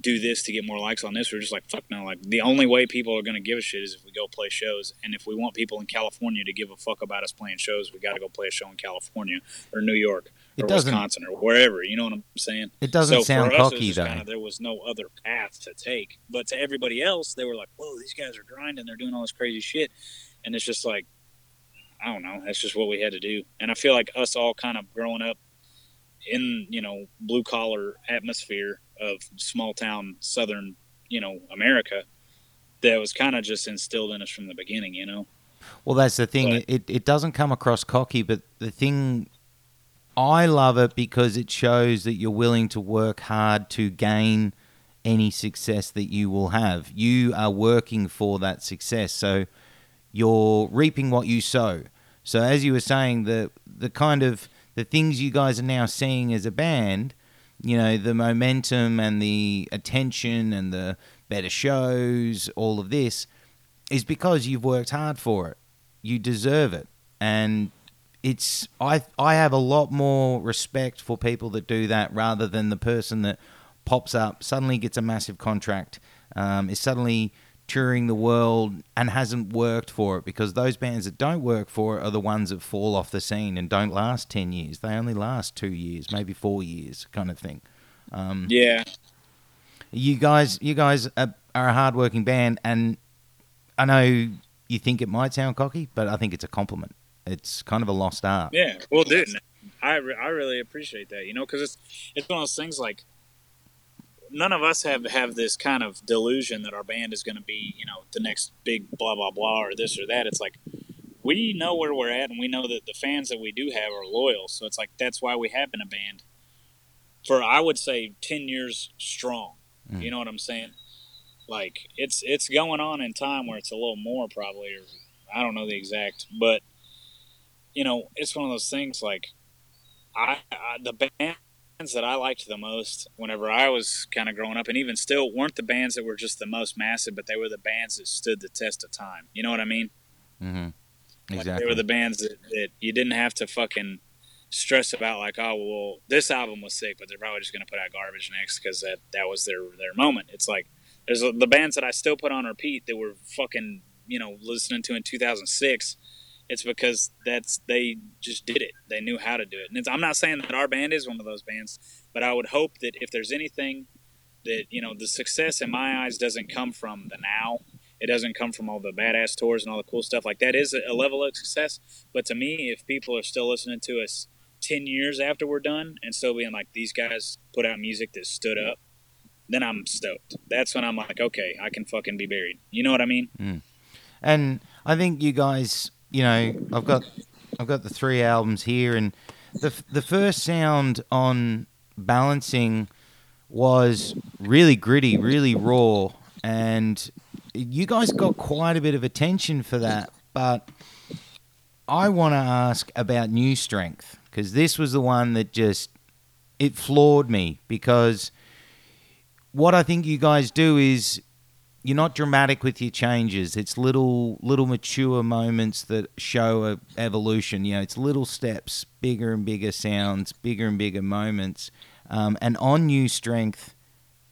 do this to get more likes on this. We're just like fuck no. Like the only way people are going to give a shit is if we go play shows, and if we want people in California to give a fuck about us playing shows, we got to go play a show in California or New York or Wisconsin or wherever. You know what I'm saying? it doesn't so sound cocky though. Kinda, there was no other path to take. But to everybody else, they were like, "Whoa, these guys are grinding. They're doing all this crazy shit," and it's just like, I don't know. That's just what we had to do. And I feel like us all kind of growing up in you know blue collar atmosphere of small town Southern you know America, that was kind of just instilled in us from the beginning. You know. Well, that's the thing. But- It it doesn't come across cocky, but the thing I love it because it shows that you're willing to work hard to gain any success that you will have. You are working for that success, so you're reaping what you sow. So as you were saying, the the kind of the things you guys are now seeing as a band, you know, the momentum and the attention and the better shows, all of this is because you've worked hard for it. You deserve it. And it's I I have a lot more respect for people that do that rather than the person that pops up, suddenly gets a massive contract, um, is suddenly touring the world and hasn't worked for it because those bands that don't work for it are the ones that fall off the scene and don't last 10 years. They only last two years, maybe four years, kind of thing. Um, Yeah. you guys, you guys are, are a hardworking band, and I know you think it might sound cocky, but I think it's a compliment. It's kind of a lost art. Yeah, well, dude, I, re- I really appreciate that, you know, because it's it's one of those things like none of us have have this kind of delusion that our band is going to be, you know, the next big blah blah blah or this or that. It's like we know where we're at, and we know that the fans that we do have are loyal. So it's like that's why we have been a band for I would say ten years strong. Mm. You know what I'm saying? Like it's it's going on in time where it's a little more probably, or I don't know the exact, but you know, it's one of those things like I, I the bands that I liked the most whenever I was kind of growing up, and even still, weren't the bands that were just the most massive, but they were the bands that stood the test of time. You know what I mean? hmm Like Exactly. they were the bands that, that you didn't have to fucking stress about, like, oh well, this album was sick, but they're probably just gonna put out garbage next because that that was their their moment. It's like there's the bands that I still put on repeat that were fucking you know listening to in 2006. It's because that's they just did it. They knew how to do it. And I'm not saying that our band is one of those bands, but I would hope that if there's anything that you know the success in my eyes doesn't come from the now. It doesn't come from all the badass tours and all the cool stuff. Like that is a, level of success. But to me if people are still listening to us 10 years after we're done and still being like these guys put out music that stood up then i'm stoked. That's when i'm like okay i can fucking be buried. You know what i mean? Hmm. And I think you guys, you know, I've got I've got the three albums here, and the the first sound on balancing was really gritty, really raw, and you guys got quite a bit of attention for that. But I want to ask about New Strength because this was the one that just it floored me because what I think you guys do is you're not dramatic with your changes. It's little little mature moments that show a evolution. You know, it's little steps, bigger and bigger sounds, bigger and bigger moments. Um, and on New Strength,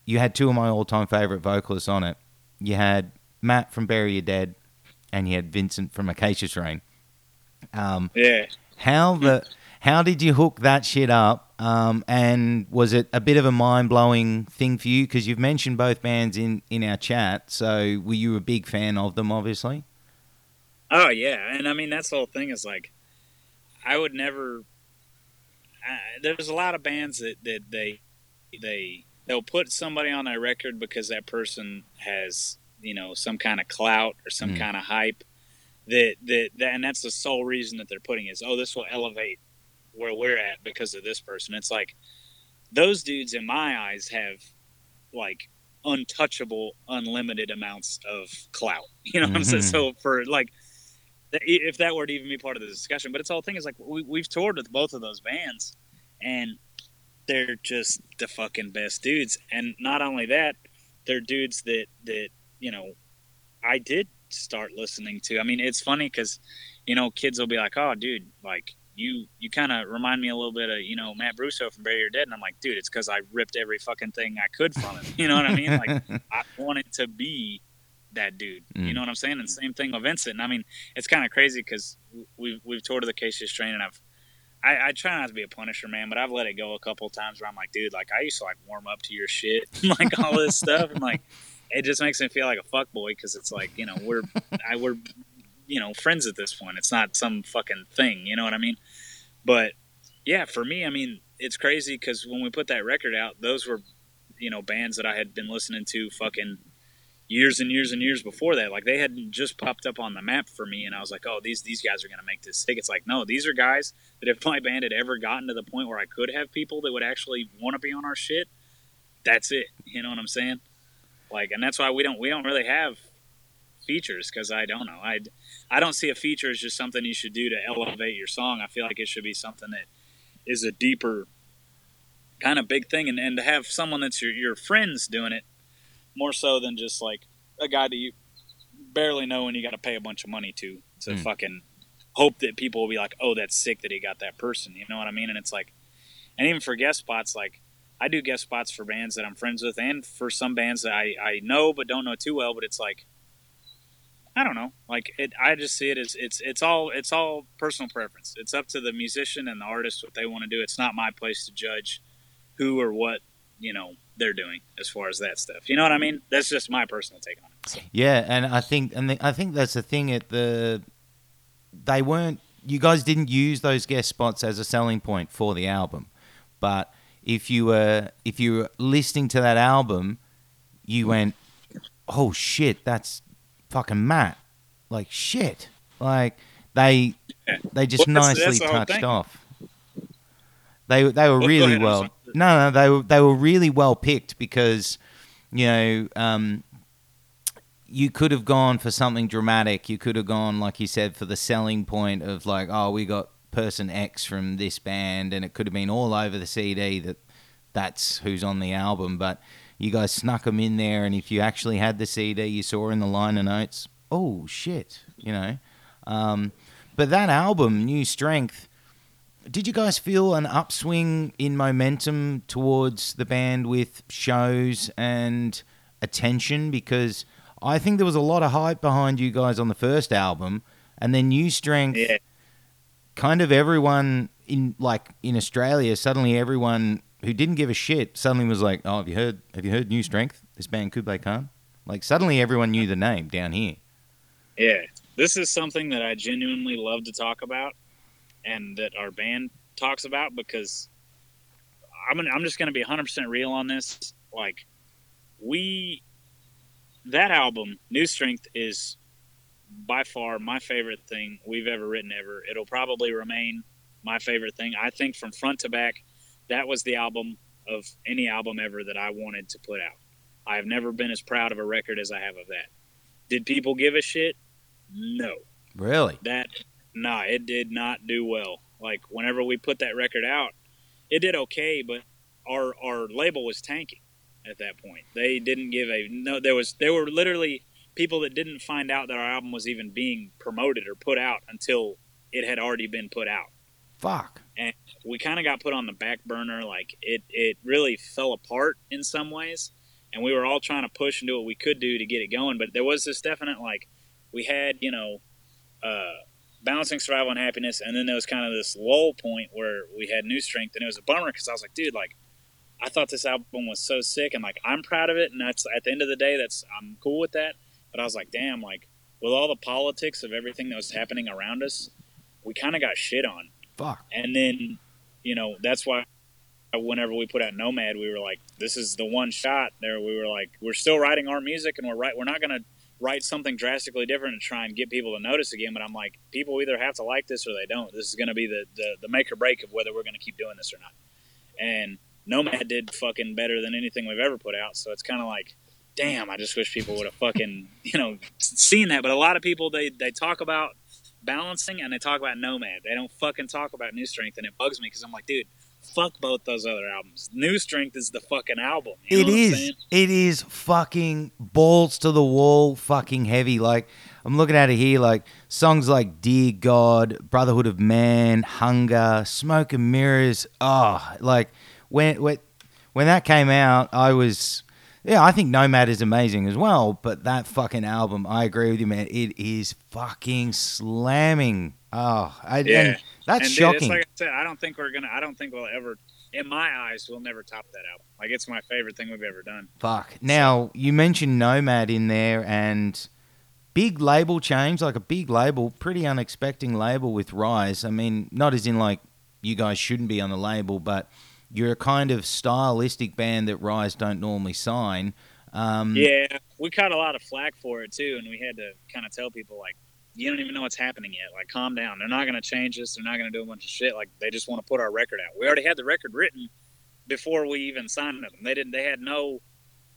you had two of my all-time favorite vocalists on it. You had Matt from Bury Your Dead, and you had Vincent from Acacia Strain. Um, Yeah. how the how did you hook that shit up? Um, and was it a bit of a mind blowing thing for you? Because you've mentioned both bands in in our chat. So were you a big fan of them? Obviously. Oh yeah, and I mean that's the whole thing is like, I would never. There's a lot of bands that that they they they'll put somebody on their record because that person has you know some kind of clout or some Mm. kind of hype. That, that that and that's the sole reason that they're putting is oh this will elevate where we're at because of this person. It's like those dudes in my eyes have like untouchable, unlimited amounts of clout. You know what I'm saying? Mhm. So for like if that were to even be part of the discussion. But it's all thing is like we, we've toured with both of those bands, and they're just the fucking best dudes. And not only that, they're dudes that that you know I did start listening to. I mean, it's funny because you know kids will be like, "Oh, dude, like." You, you kind of remind me a little bit of you know Mat Bruso from Bury Your Dead, and I'm like, dude, it's because I ripped every fucking thing I could from him. You know what I mean? Like, I wanted to be that dude. Mm. You know what I'm saying? And same thing with Vincent. And I mean, it's kind of crazy because we've we've toured the Acacia Strain, and I've I, I try not to be a punisher, man, but I've let it go a couple times where I'm like, dude, like I used to like warm up to your shit, like all this stuff, and like it just makes me feel like a fuck boy because it's like you know we're I we're you know friends at this point. It's not some fucking thing, you know what I mean? But yeah, for me, I mean, it's crazy because when we put that record out, those were you know bands that I had been listening to fucking years and years and years before that. Like they had just popped up on the map for me, and I was like, oh, these these guys are gonna make this sick. It's like no, these are guys that if my band had ever gotten to the point where I could have people that would actually want to be on our shit, that's it. You know what I'm saying? Like, and that's why we don't we don't really have features because I don't know I I don't see a feature as just something you should do to elevate your song. I feel like it should be something that is a deeper kind of big thing, and, and to have someone that's your your friends doing it more so than just like a guy that you barely know and you got to pay a bunch of money to to Mm. fucking hope that people will be like, oh, that's sick that he got that person. You know what I mean? And it's like, and even for guest spots, like I do guest spots for bands that I'm friends with, and for some bands that I I know but don't know too well. But it's like, I don't know. Like it, I just see it as it's it's all it's all personal preference. It's up to the musician and the artist what they want to do. It's not my place to judge who or what you know they're doing as far as that stuff. You know what I mean? That's just my personal take on it. So, Yeah, and I think and the, I think that's the thing. At the they weren't. You guys didn't use those guest spots as a selling point for the album, but if you were if you were listening to that album, you went, "Oh shit, that's fucking Matt!" Like shit, like they they just Well, that's- nicely that's touched thing. off. They they were Well, really well. No, no, they were they were really well picked because you know um, you could have gone for something dramatic. You could have gone, like you said, for the selling point of like, oh, we got person X from this band, and it could have been all over the CD that that's who's on the album. But you guys snuck them in there, and if you actually had the CD, you saw in the liner notes, oh shit, you know. Um, but that album, New Strength, did you guys feel an upswing in momentum towards the band with shows and attention? Because I think there was a lot of hype behind you guys on the first album, and then New Strength, yeah, kind of everyone in like in Australia, suddenly everyone who didn't give a shit suddenly was like, "Oh, have you heard? Have you heard New Strength? This band Kublai Khan." Like suddenly everyone knew the name down here. yeah. This is something that I genuinely love to talk about, and that our band talks about because I'm gonna, I'm just going to be 100 percent real on this. Like we that album, New Strength, is by far my favorite thing we've ever written ever. It'll probably remain my favorite thing. I think from front to back, that was the album of any album ever that I wanted to put out. I have never been as proud of a record as I have of that. Did people give a shit? No. Really? That nah, it did not do well. Like whenever we put that record out, it did okay, but our our label was tanking at that point. They didn't give a no. There was there were literally people that didn't find out that our album was even being promoted or put out until it had already been put out. Fuck. And we kind of got put on the back burner. Like it it really fell apart in some ways, and we were all trying to push and do what we could do to get it going. But there was this definite like we had you know uh, balancing survival and happiness, and then there was kind of this lull point where we had new strength, and it was a bummer because I was like, dude, like I thought this album was so sick, and like I'm proud of it, and that's at the end of the day, that's I'm cool with that. But I was like, damn, like with all the politics of everything that was happening around us, we kind of got shit on. Fuck. And then, you know, that's why whenever we put out Nomad, we were like, this is the one shot. There, we were like, we're still writing our music, and we're right. We're not gonna write something drastically different and try and get people to notice again. But I'm like, people either have to like this or they don't. This is gonna be the the, the make or break of whether we're gonna keep doing this or not. And Nomad did fucking better than anything we've ever put out. So it's kind of like, damn, I just wish people would have fucking, you know, seen that. But a lot of people, they, they talk about balancing and they talk about Nomad. They don't fucking talk about New Strength. And it bugs me because I'm like, dude, fuck both those other albums. New Strength is the fucking album. You know It is. It is fucking balls to the wall, fucking heavy. Like I'm looking at it here, like songs like "Dear God," "Brotherhood of Man," "Hunger," "Smoke and Mirrors." Oh, like when when when that came out, I was. Yeah, I think Nomad is amazing as well, but that fucking album, I agree with you, man. It is fucking slamming. Oh, I, Yeah. and that's and shocking. it's like I said, I don't think we're gonna. I don't think we'll ever. In my eyes, we'll never top that album. Like it's my favorite thing we've ever done. Fuck. Now you mentioned Nomad in there, and big label change, like a big label, pretty unexpected label with Rise. I mean, not as in like you guys shouldn't be on the label, but you're a kind of stylistic band that Rise don't normally sign. Um, Yeah, we caught a lot of flack for it too, and we had to kind of tell people like, you don't even know what's happening yet. Like, calm down. They're not going to change this. They're not going to do a bunch of shit. Like, they just want to put our record out. We already had the record written before we even signed with them. They didn't. They had no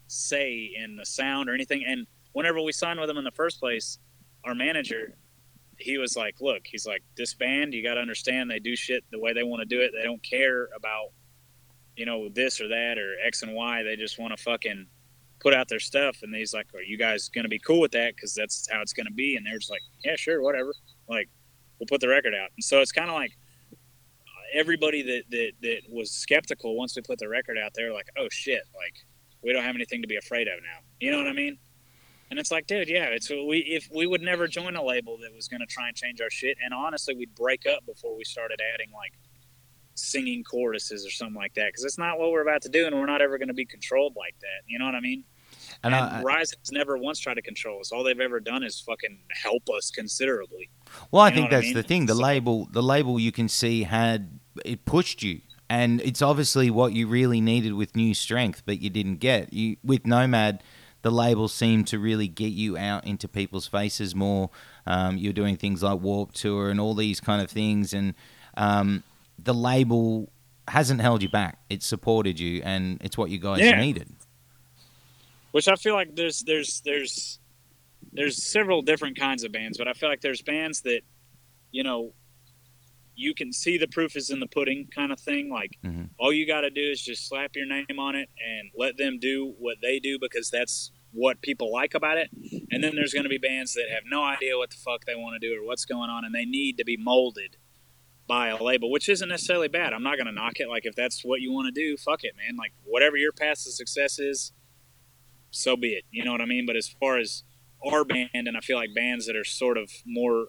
say in the sound or anything. And whenever we signed with them in the first place, our manager, he was like, "Look, he's like, this band, you got to understand, they do shit the way they want to do it. They don't care about." You know, this or that or X and Y. They just want to fucking put out their stuff. And he's like are you guys going to be cool with that? Because that's how it's going to be. And they're just like yeah sure whatever. Like we'll put the record out. And so it's kind of like uh, everybody that, that that was skeptical once we put the record out they're like oh shit like we don't have anything to be afraid of now. You know what i mean? And it's like dude yeah it's we if we would never join a label that was going to try and change our shit and honestly we'd break up before we started adding like singing choruses or something like that because it's not what we're about to do and we're not ever going to be controlled like that you know what i mean and and I, Rise has never once tried to control us. All they've ever done is fucking help us considerably. Well, I You know think what I that's mean? the thing. The So- label, the label you can see had it pushed you, and it's obviously what you really needed with New Strength, but you didn't get. You with Nomad, the label seemed to really get you out into people's faces more. Um, you're doing things like Warped Tour and all these kind of things, and um, the label hasn't held you back. It's supported you, and it's what you guys Yeah. needed. Which I feel like there's there's there's there's several different kinds of bands, but I feel like there's bands that you know you can see the proof is in the pudding kind of thing. Like Mhm. all you got to do is just slap your name on it and let them do what they do because that's what people like about it. And then there's going to be bands that have no idea what the fuck they want to do or what's going on, and they need to be molded by a label, which isn't necessarily bad. I'm not going to knock it. Like if that's what you want to do, fuck it, man. Like whatever your path to success is, so be it. You know what I mean? But as far as our band, and I feel like bands that are sort of more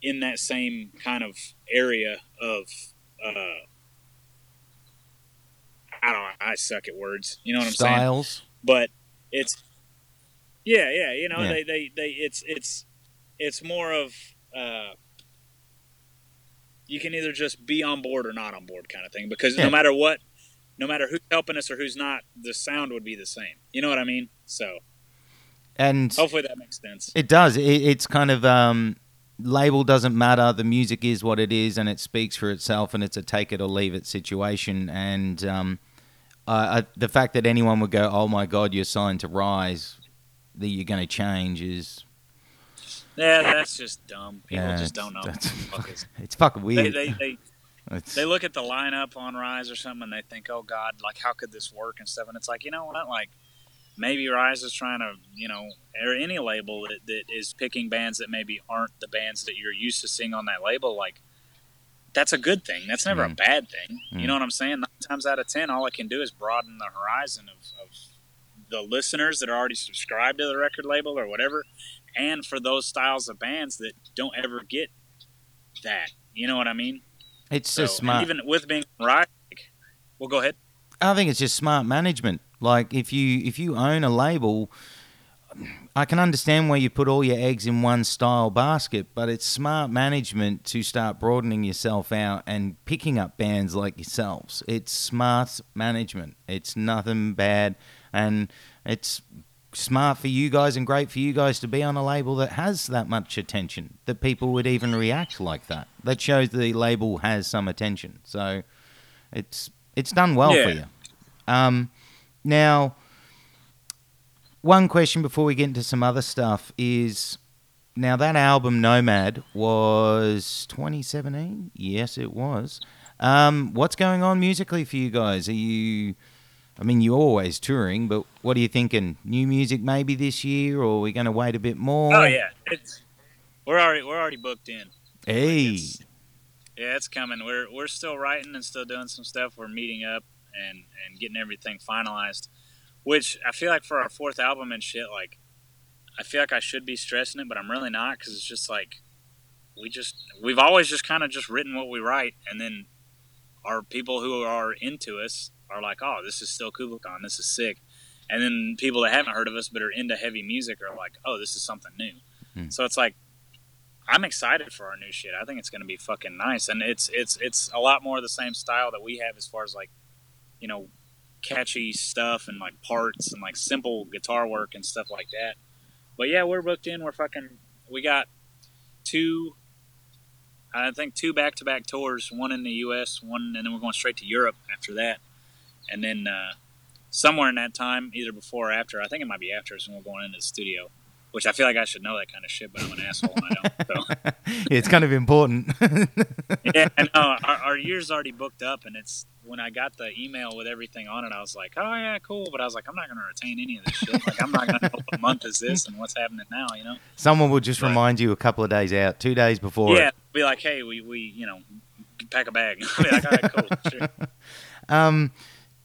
in that same kind of area of, uh, I don't know, I suck at words. You know what I'm saying? Styles. But it's, yeah, yeah. You know, Yeah. they, they, they, it's, it's, it's more of, uh, you can either just be on board or not on board kind of thing because Yeah. no matter what, no matter who's helping us or who's not, the sound would be the same. You know what I mean? So And hopefully that makes sense. It does. It, it's kind of um, label doesn't matter. The music is what it is, and it speaks for itself. And it's a take it or leave it situation. And um, the fact that anyone would go, "Oh my God, you're signed to Rise," that you're going to change is Yeah, that's just dumb. People yeah, just don't know. Fuck it's fucking weird. they, they, It's- they look at the lineup on Rise or something and they think, oh God, like how could this work and stuff? And it's like, you know what? Like maybe Rise is trying to, you know, or any label that, that is picking bands that maybe aren't the bands that you're used to seeing on that label. Like that's a good thing. That's never a Mm. bad thing. Mm. You know what I'm saying? Nine times out of ten, all it can do is broaden the horizon of, of the listeners that are already subscribed to the record label or whatever, and for those styles of bands that don't ever get that. You know what I mean? It's So, just smart. even with being right, well, go ahead. I think it's just smart management. Like if you if you own a label, I can understand where you put all your eggs in one style basket, but it's smart management to start broadening yourself out and picking up bands like yourselves. It's smart management. It's nothing bad, and it's smart for you guys and great for you guys to be on a label that has that much attention that people would even react like that. That shows the label has some attention. So it's it's done well for you. Um, now, one question before we get into some other stuff is now that album Nomad was 2017. Yes, it was. Um, what's going on musically for you guys? Are you? I mean, you're always touring, but what are you thinking? New music maybe this year, or are we going to wait a bit more? Oh yeah, it's we're already we're already booked in. Hey, It's- yeah, it's coming. We're we're still writing and still doing some stuff. We're meeting up and and getting everything finalized. Which I feel like for our fourth album and shit, like I feel like I should be stressing it, but I'm really not because it's just like we just we've always just kind of just written what we write, and then our people who are into us are like, oh, this is still Khan, this is sick. And then people that haven't heard of us but are into heavy music are like, oh, this is something new. Hmm. So it's like I'm excited for our new shit. I think it's going to be fucking nice, and it's it's it's a lot more of the same style that we have as far as like, you know, catchy stuff and like parts and like simple guitar work and stuff like that. But yeah, we're booked in. We're fucking. We got two. I think two back to back tours. One in the U.S. One, and then we're going straight to Europe after that. And then uh, somewhere in that time, either before or after, I think it might be after, is when we're going into the studio. Which I feel like I should know that kind of shit, but I'm an asshole and I don't. So. it's kind of important. yeah, I know. Our, our year's already booked up, and it's when I got the email with everything on it, I was like, oh yeah, cool. But I was like, I'm not going to retain any of this shit. Like, I'm not going to know what month is this and what's happening now. You know? Someone will just Right. remind you a couple of days out, two days before. yeah. it. Be like, hey, we we you know, pack a bag. be like, all right, cool, sure. Um,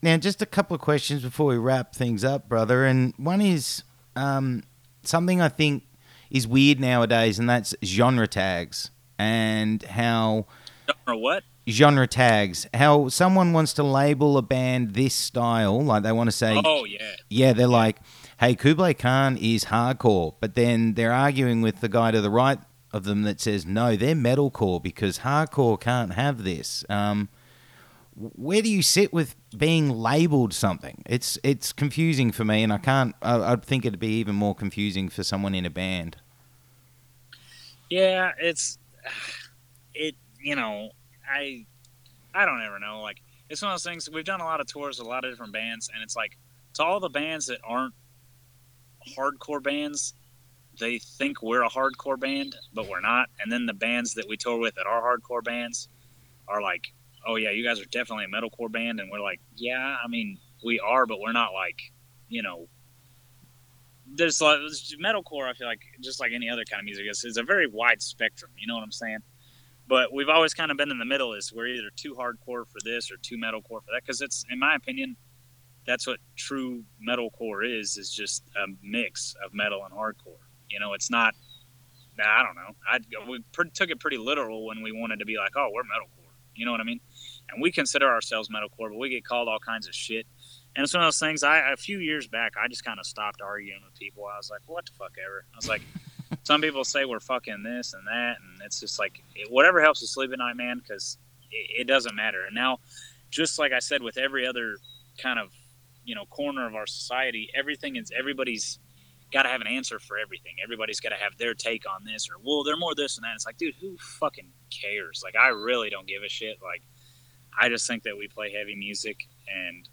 now, just a couple of questions before we wrap things up, brother. And one is um, something I think is weird nowadays, and that's genre tags and how Or what? genre tags. How someone wants to label a band this style, like they want to say, Oh yeah, yeah, they're like, hey, Kublai Khan is hardcore, but then they're arguing with the guy to the right of them that says, no, they're metalcore because hardcore can't have this. Um, where do you sit with being labeled something? It's it's confusing for me, and I can't. I, I'd think it'd be even more confusing for someone in a band. yeah. It's it. You know, I I don't ever know. Like, it's one of those things. We've done a lot of tours with a lot of different bands, and it's like to all the bands that aren't hardcore bands, they think we're a hardcore band, but we're not. And then the bands that we tour with that are hardcore bands are like, "Oh yeah, you guys are definitely a metalcore band," and we're like, "Yeah, I mean, we are, but we're not like, you know." There's like metalcore. I feel like just like any other kind of music, it's, is a very wide spectrum. You know what I'm saying? But we've always kind of been in the middle. Is we're either too hardcore for this or too metalcore for that. Because it's, in my opinion, that's what true metalcore is. Is just a mix of metal and hardcore. You know, it's not. nah, I don't know. I we took it pretty literal when we wanted to be like, oh, we're metalcore. You know what I mean? And we consider ourselves metalcore, but we get called all kinds of shit. And it's one of those things. I a few years back, I just kind of stopped arguing with people. I was like, what the fuck ever. I was like, some people say we're fucking this and that, and it's just like it, whatever helps you sleep at night, man, because it, it doesn't matter. And now, just like I said, with every other kind of you know corner of our society, everything is everybody's got to have an answer for everything. Everybody's got to have their take on this, or well, they're more this and that. It's like, dude, who fucking cares? Like, I really don't give a shit. Like, I just think that we play heavy music, and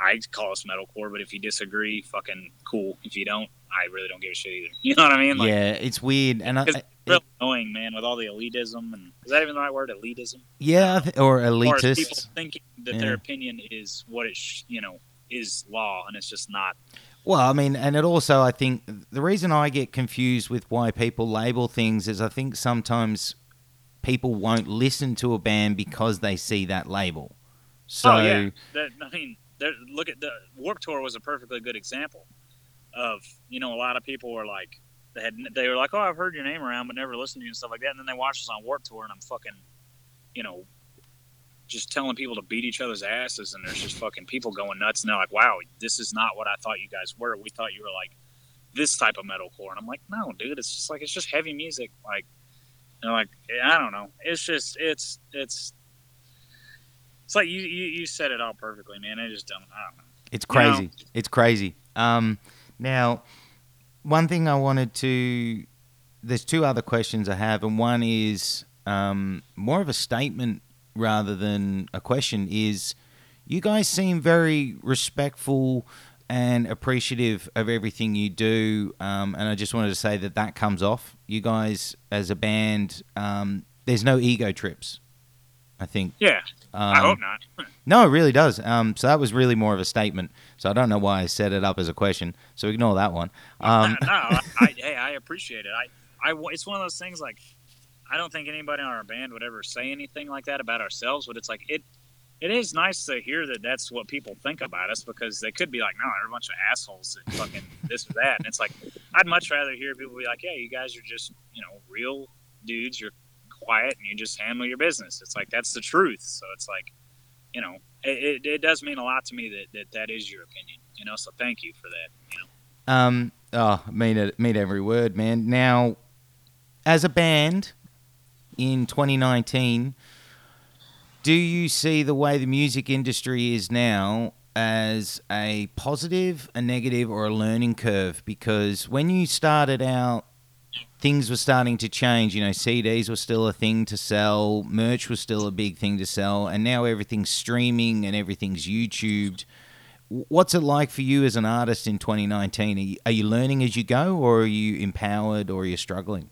I call us metalcore. But if you disagree, fucking cool. If you don't, I really don't give a shit either. You know what I mean? Like, yeah, it's weird, and I, it's real annoying, man, with all the elitism and is that even the right word? Elitism, yeah, th- or is people thinking that Yeah. their opinion is what it, sh- you know, is law, and it's just not. Well, I mean, and it also, I think, the reason I get confused with why people label things is I think sometimes people won't listen to a band because they see that label. So, oh yeah, that, I mean, look at the Warped Tour was a perfectly good example of you know a lot of people were like they had they were like oh I've heard your name around but never listened to you and stuff like that and then they watched us on Warped Tour and I'm fucking you know just telling people to beat each other's asses and there's just fucking people going nuts and they're like wow this is not what I thought you guys were we thought you were like this type of metalcore and I'm like no dude it's just like it's just heavy music like you know, like I don't know it's just it's it's it's like you, you you said it all perfectly man I just don't I don't know It's crazy. It's crazy. Um, now, one thing I wanted to. There's two other questions I have, and one is um, more of a statement rather than a question. Is you guys seem very respectful and appreciative of everything you do, um, and I just wanted to say that that comes off. You guys, as a band, um, there's no ego trips. I think. yeah Um, I hope not No, it really does. Um, so that was really more of a statement. So I don't know why I set it up as a question. So ignore that one. Um, no, I, I, hey, I appreciate it. I, I, it's one of those things like I don't think anybody on our band would ever say anything like that about ourselves, but it's like it, it is nice to hear that that's what people think about us because they could be like, no, they're a bunch of assholes that fucking this or that, and it's like I'd much rather hear people be like, yeah, you guys are just you know real dudes. You're quiet and you just handle your business. It's like that's the truth. So it's like, you know, it, it, it does mean a lot to me that, that that is your opinion. You know, so thank you for that. You know. um, oh, mean it, mean every word, man. Now, as a band in 2019, do you see the way the music industry is now as a positive, a negative, or a learning curve? Because when you started out, things were starting to change. You know, CDs were still a thing to sell, merch was still a big thing to sell, and now everything's streaming and everything's YouTubed. What's it like for you as an artist in 2019? Are you, are you learning as you go, or are you empowered, or are you struggling?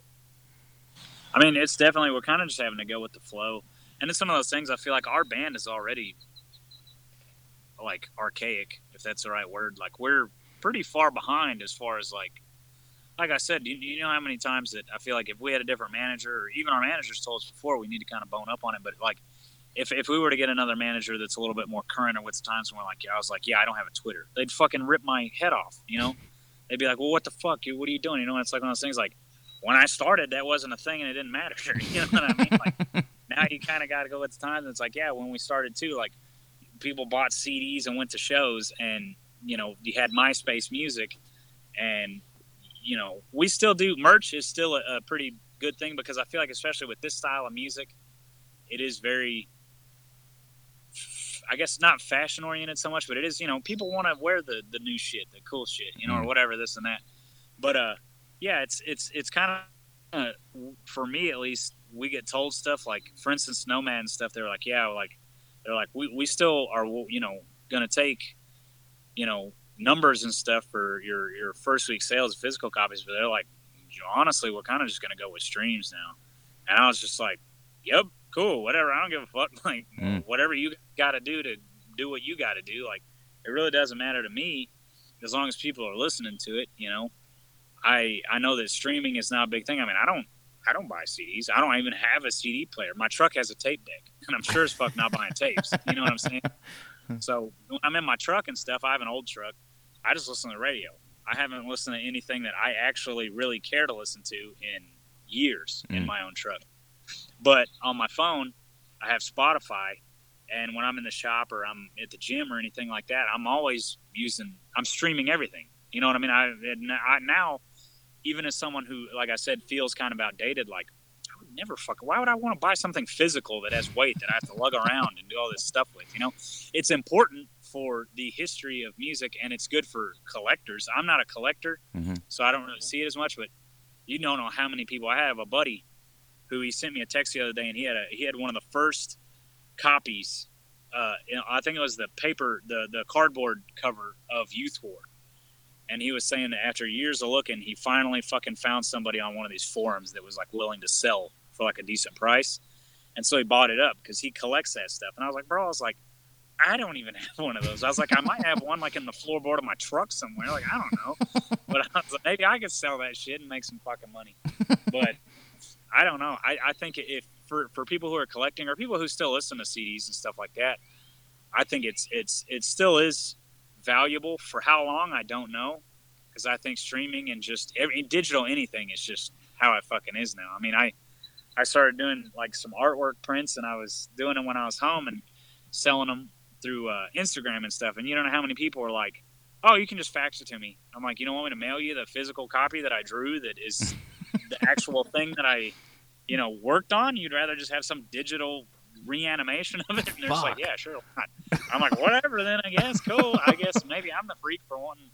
I mean, it's definitely we're kind of just having to go with the flow, and it's one of those things. I feel like our band is already like archaic, if that's the right word. Like we're pretty far behind as far as like, like I said. You, you know how many times that I feel like if we had a different manager, or even our managers told us before, we need to kind of bone up on it. But like, if if we were to get another manager that's a little bit more current or with the times when we're like, yeah, I was like, yeah, I don't have a Twitter, they'd fucking rip my head off. You know, they'd be like, well, what the fuck, you? What are you doing? You know, it's like one of those things like when I started, that wasn't a thing and it didn't matter. You know what I mean? Like now you kind of got to go with the times. And it's like, yeah, when we started too, like people bought CDs and went to shows, and you know, you had MySpace music, and you know, we still do merch is still a, a pretty good thing because I feel like, especially with this style of music, it is very. I guess not fashion oriented so much, but it is. You know, people want to wear the the new shit, the cool shit, you know, or Mm. whatever this and that. But uh, yeah, it's it's it's kind of uh, for me at least. We get told stuff like, for instance, Nomad stuff. They're like, yeah, like they're like, we, we still are, you know, gonna take, you know, numbers and stuff for your your first week sales of physical copies, but they're like, honestly, we're kind of just gonna go with streams now. And I was just like, yep, cool, whatever. I don't give a fuck. Like Mm. whatever you got to do to do what you got to do. Like it really doesn't matter to me as long as people are listening to it. You know, I I know that streaming is not a big thing. I mean, I don't. I don't buy CDs. I don't even have a CD player. My truck has a tape deck, and I'm sure as fuck not buying tapes. You know what I'm saying? So when I'm in my truck and stuff, I have an old truck. I just listen to the radio. I haven't listened to anything that I actually really care to listen to in years in Mm. my own truck. But on my phone, I have Spotify, and when I'm in the shop or I'm at the gym or anything like that, I'm always using. I'm streaming everything. You know what I mean? I, I now, even as someone who, like I said, feels kind of outdated, like I would never fuck. Why would I want to buy something physical that has weight that I have to lug around and do all this stuff with? You know, it's important for the history of music and it's good for collectors. I'm not a collector, Mhm. so I don't really see it as much. But you don't know how many people I have. A buddy who he sent me a text the other day, and he had a he had one of the first copies. Uh, you know, I think it was the paper, the the cardboard cover of Youth War, and he was saying that after years of looking, he finally fucking found somebody on one of these forums that was like willing to sell for like a decent price, and so he bought it up because he collects that stuff. And I was like, bro, I was like, I don't even have one of those. I was like, I might have one like in the floorboard of my truck somewhere. Like I don't know, but I was like, maybe I could sell that shit and make some fucking money. But I don't know. I, I think if for for people who are collecting or people who still listen to CDs and stuff like that, I think it's it's it still is valuable. For how long, I don't know, because I think streaming and just every digital anything is just how it fucking is now. I mean, I I started doing like some artwork prints, and I was doing them when I was home and selling them through uh, Instagram and stuff. And you don't know how many people are like, "Oh, you can just fax it to me." I'm like, "You don't want me to mail you the physical copy that I drew that is the actual thing that I, you know, worked on? You'd rather just have some digital reanimation of it?" And they're just like, "Yeah, sure." I'm like, "Whatever, then I guess. Cool. I guess maybe I'm the freak for wanting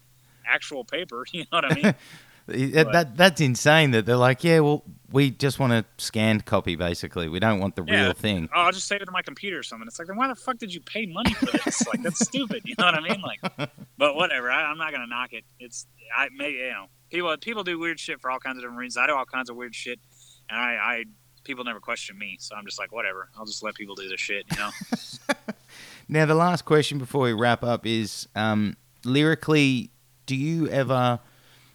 actual paper. You know what I mean?" That, that that's insane that they're like, yeah, well, we just want a scanned copy, basically. We don't want the Yeah. real thing. oh, I'll just save it to my computer or something. It's like, then why the fuck did you pay money for this? like, that's stupid. You know what I mean? Like, but whatever. I, I'm not gonna knock it. It's, I maybe you know, people people do weird shit for all kinds of different reasons. I do all kinds of weird shit, and I, I people never question me, so I'm just like, whatever. I'll just let people do their shit. You know? Now, the last question before we wrap up is um, lyrically, do you ever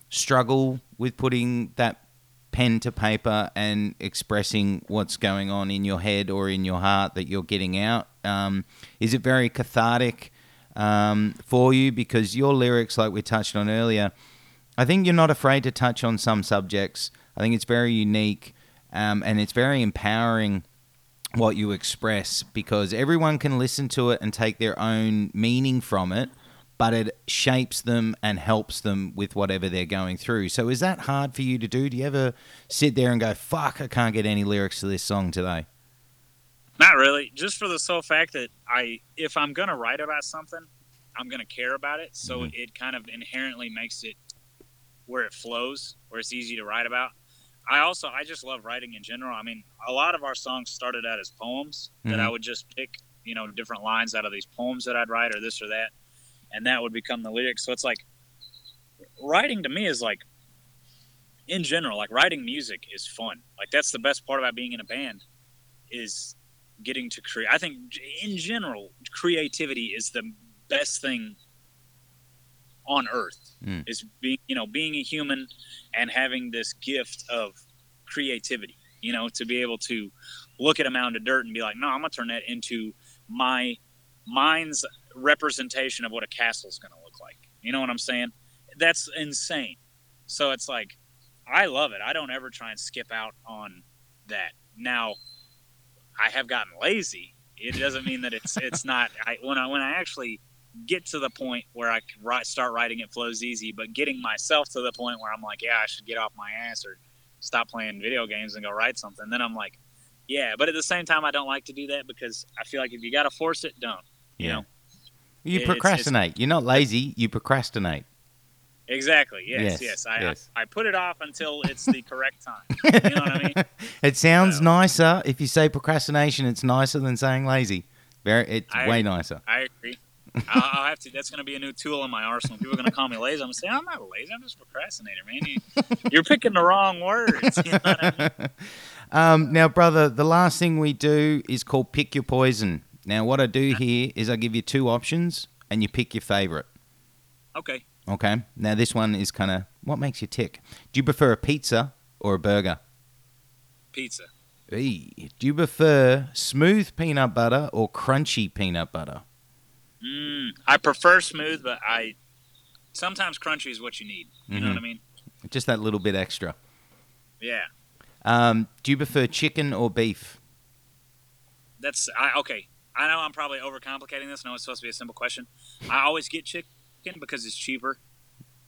struggle with putting that pen to paper and expressing what's going on in your head or in your heart that you're getting out? Um, is it very cathartic um, for you? Because your lyrics, like we touched on earlier, I think you're not afraid to touch on some subjects. I think it's very unique um, and it's very empowering what you express because everyone can listen to it and take their own meaning from it, but it shapes them and helps them with whatever they're going through. So, is that hard for you to do? Do you ever sit there and go, fuck, I can't get any lyrics to this song today? Not really. Just for the sole fact that I, if I'm gonna write about something, I'm gonna care about it. So Mhm. it kind of inherently makes it where it flows, where it's easy to write about. I also, I just love writing in general. I mean, a lot of our songs started out as poems that mm-hmm. I would just pick, you know, different lines out of these poems that I'd write or this or that, and that would become the lyrics. So it's like writing to me is like, in general, like writing music is fun. Like that's the best part about being in a band is getting to create. I think in general, creativity is the best thing on earth. Mm. Is being, you know, being a human and having this gift of creativity. You know, to be able to look at a mound of dirt and be like, no, I'm gonna turn that into my mind's representation of what a castle is gonna look like. You know what I'm saying? That's insane. So it's like, I love it. I don't ever try and skip out on that. Now, I have gotten lazy. It doesn't mean that it's it's not. I when I when I actually get to the point where I can write, start writing, it flows easy. But getting myself to the point where I'm like, yeah, I should get off my ass or stop playing video games and go write something. Then I'm like, yeah. But at the same time, I don't like to do that because I feel like if you got to force it, don't. You know You It's- it's- procrastinate. You're not lazy, you procrastinate. exactly. Yes, Yes, yes. I, yes. I I put it off until it's the correct time. You know what I mean? it sounds So- nicer. If you say procrastination, it's nicer than saying lazy. Very, it's I- way nicer. I agree. I'll, have to. That's going to be a new tool in my arsenal. People are going to call me lazy. I'm going to say I'm not lazy. I'm just a procrastinator, man. You, you're picking the wrong words. You know I mean? um, now, brother, the last thing we do is called pick your poison. Now, what I do here is I give you two options, and you pick your favorite. Okay. Okay. Now, this one is kind of what makes you tick. Do you prefer a pizza or a burger? Pizza. Eee. Do you prefer smooth peanut butter or crunchy peanut butter? Mm, I prefer smooth, but I sometimes crunchy is what you need. You know Mhm. what I mean? Just that little bit extra. Yeah. Um, do you prefer chicken or beef? That's I okay. I know I'm probably overcomplicating this. I know it's supposed to be a simple question. I always get chicken because it's cheaper,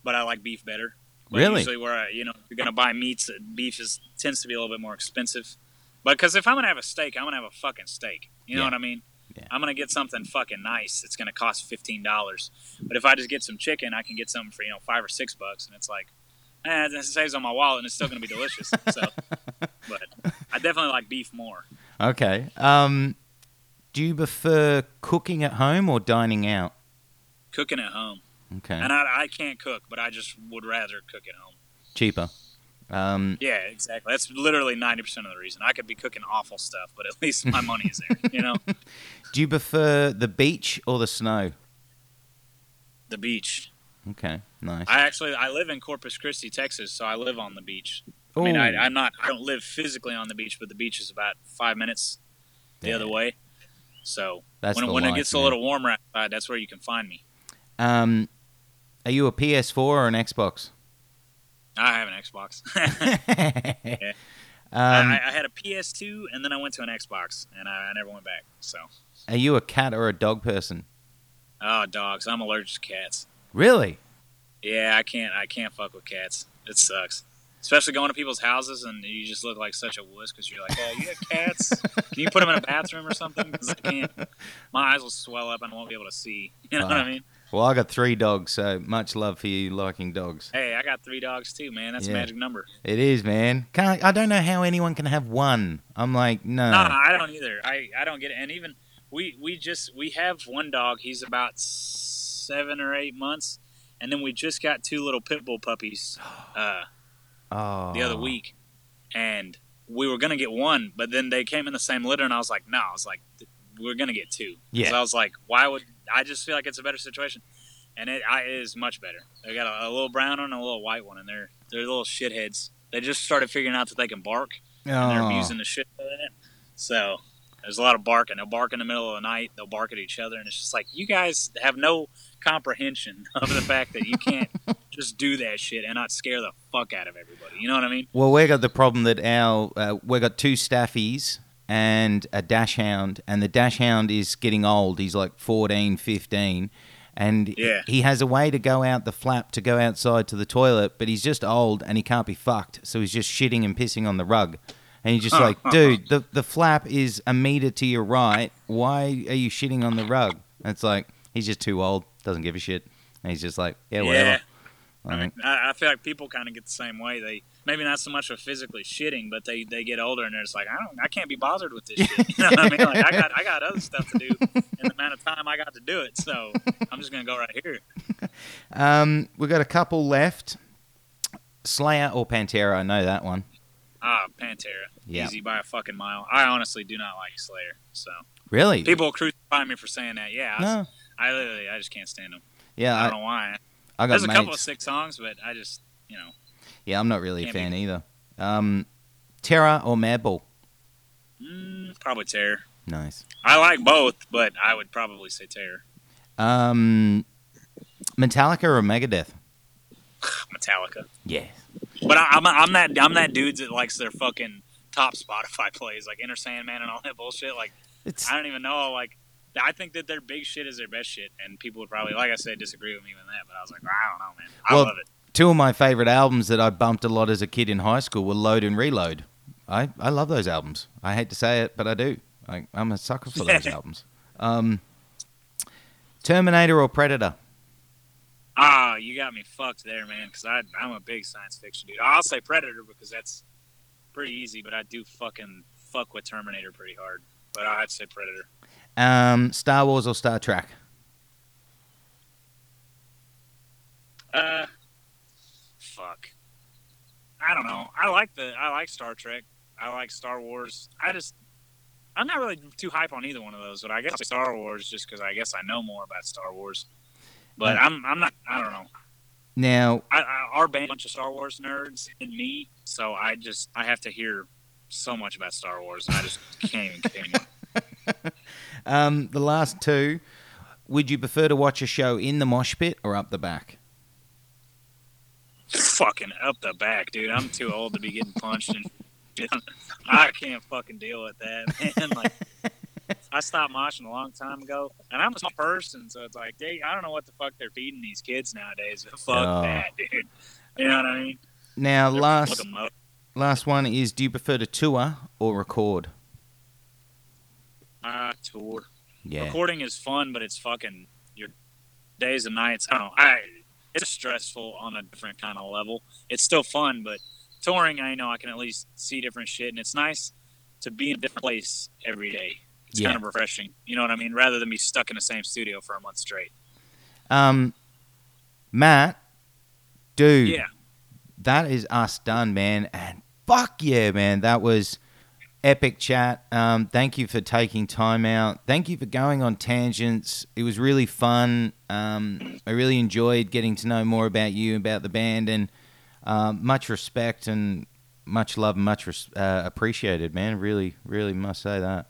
but I like beef better. But Really? Usually, where I, you know, if you're gonna buy meats, uh, beef is tends to be a little bit more expensive. But because if I'm gonna have a steak, I'm gonna have a fucking steak. You know Yeah. what I mean? Yeah. I'm gonna get something fucking nice. It's gonna cost fifteen dollars. But if I just get some chicken, I can get something for you know five or six bucks, and it's like, eh, it saves on my wallet, and it's still gonna be delicious. so, but I definitely like beef more. Okay. Um, do you prefer cooking at home or dining out? Cooking at home. Okay. And I, I can't cook, but I just would rather cook at home. Cheaper. Um, Yeah, exactly. That's literally ninety percent of the reason. I could be cooking awful stuff, but at least my money is there. You know, do you prefer the beach or the snow? the beach. Okay. Nice. I actually I live in Corpus Christi, Texas, so I live on the beach. I mean, I, I'm not. I don't live physically on the beach, but the beach is about five minutes the Yeah. other way. So That's when, when it life, gets a little warmer outside, that's where you can find me. Um, are you a PS4 or an Xbox? I have an Xbox. um, I, I had a PS2 and then I went to an Xbox and I, I never went back. So, are you a cat or a dog person? oh, dogs! I'm allergic to cats. Really? Yeah, I can't. I can't fuck with cats. It sucks. Especially going to people's houses and you just look like such a wuss because you're like, oh, you have cats? Can you put them in a bathroom or something? 'Cause I can't. My eyes will swell up and I won't be able to see. You know what I mean? Well, I got three dogs, so much love for you liking dogs. Hey, I got three dogs too, man. That's Yeah. a magic number. It is, man. Can't, I don't know how anyone can have one. I'm like, no. No, I don't either. I, I don't get it. And even we we just we have one dog. He's about seven or eight months, and then we just got two little pit bull puppies uh, oh. the other week, and we were gonna get one, but then they came in the same litter, and I was like, no, I was like, we're gonna get two. Yeah. I was like, why would I just feel like it's a better situation? And it, I, it is much better. They got a, a little brown one and a little white one, and they're they're little shitheads. They just started figuring out that they can bark, and they're Oh. abusing the shit out of it. So there's a lot of barking. They'll bark in the middle of the night. They'll bark at each other, and it's just like you guys have no comprehension of the fact that you can't just do that shit and not scare the fuck out of everybody. You know what I mean? Well, we got the problem that our uh, we got two staffies and a dachshund, and the dachshund is getting old. He's like 14, 15, and Yeah. he has a way to go out the flap to go outside to the toilet, but he's just old and he can't be fucked, so he's just shitting and pissing on the rug. And you're just oh. like, dude, the the flap is a meter to your right. Why are you shitting on the rug? And it's like he's just too old, doesn't give a shit, and he's just like, yeah, whatever. Yeah. I I, mean, I, I feel like people kind of get the same way. They maybe not so much of physically shitting, but they, they get older and they're just like, I don't, I can't be bothered with this shit. You know what I mean? Like I got I got other stuff to do in the amount of time I got to do it. So I'm just gonna go right here. um, we got a couple left. Slayer or Pantera? I know that one. Ah, Pantera, Yeah. easy by a fucking mile. I honestly do not like Slayer. So Really? people crucify me for saying that. Yeah, I, No. I literally I just can't stand them. Yeah, I I, don't know why. I got There's a mates. couple of sick songs, but I just you know yeah, I'm not really a Can't be- fan either. Um, Terror or Madball? mm, probably Terror. Nice. I like both, but I would probably say Terror. Um, Metallica or Megadeth? Metallica. Yeah. But I, I'm, I'm that I'm that dude that likes their fucking top Spotify plays, like Enter Sandman and all that bullshit. Like It's I don't even know. Like I think that their big shit is their best shit, and people would probably, like I said, disagree with me on that. But I was like, I don't know, man. I Well- love it. two of my favorite albums that I bumped a lot as a kid in high school were Load and Reload. I, I love those albums. I hate to say it, but I do. I, I'm a sucker for those albums. Um, Terminator or Predator? Ah, you got me fucked there, man. Because I'm a big science fiction dude. I'll say Predator because that's pretty easy, but I do fucking fuck with Terminator pretty hard. But I'd say Predator. Um, Star Wars or Star Trek? Uh, fuck. I don't know. I like the I like Star Trek. I like Star Wars. I just I'm not really too hype on either one of those, but I guess Star Wars just because I guess I know more about Star Wars. But Uh, I'm I'm not. I don't know. Now, I, I, our band, a bunch of Star Wars nerds, and me. So I just I have to hear so much about Star Wars. I just can't even continue. um, the last two, would you prefer to watch a show in the mosh pit or up the back? fucking up the back, dude. I'm too old to be getting punched and I can't fucking deal with that, man. Like I stopped moshing a long time ago, and I'm a small person, so it's like, they, I don't know what the fuck they're feeding these kids nowadays. But fuck Oh. that, dude. You know what I mean? Now, They're last last one is: Do you prefer to tour or record? Uh, tour. Yeah. Recording is fun, but it's fucking your days and nights. I don't know. I it's stressful on a different kind of level. It's still fun, but touring, I know I can at least see different shit, and it's nice to be in a different place every day. It's Yeah. kind of refreshing. You know what I mean? Rather than be stuck in the same studio for a month straight. Um, Matt, dude, Yeah. that is us done, man. And fuck yeah, man, that was epic chat. Um, thank you for taking time out. Thank you for going on tangents. It was really fun. Um, I really enjoyed getting to know more about you, about the band, and um, much respect and much love and much res- uh, appreciated, man. Really, really must say that.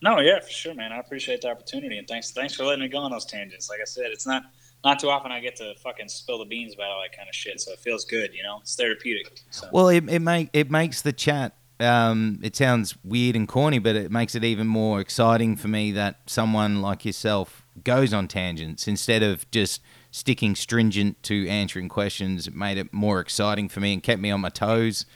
No, yeah, for sure, man. I appreciate the opportunity and thanks thanks for letting me go on those tangents. Like I said, it's not not too often I get to fucking spill the beans about all that kind of shit, so it feels good, you know. It's therapeutic. So. Well, it it make it makes the chat. Um, it sounds weird and corny, but it makes it even more exciting for me that someone like yourself goes on tangents instead of just sticking stringent to answering questions. It made it more exciting for me and kept me on my toes.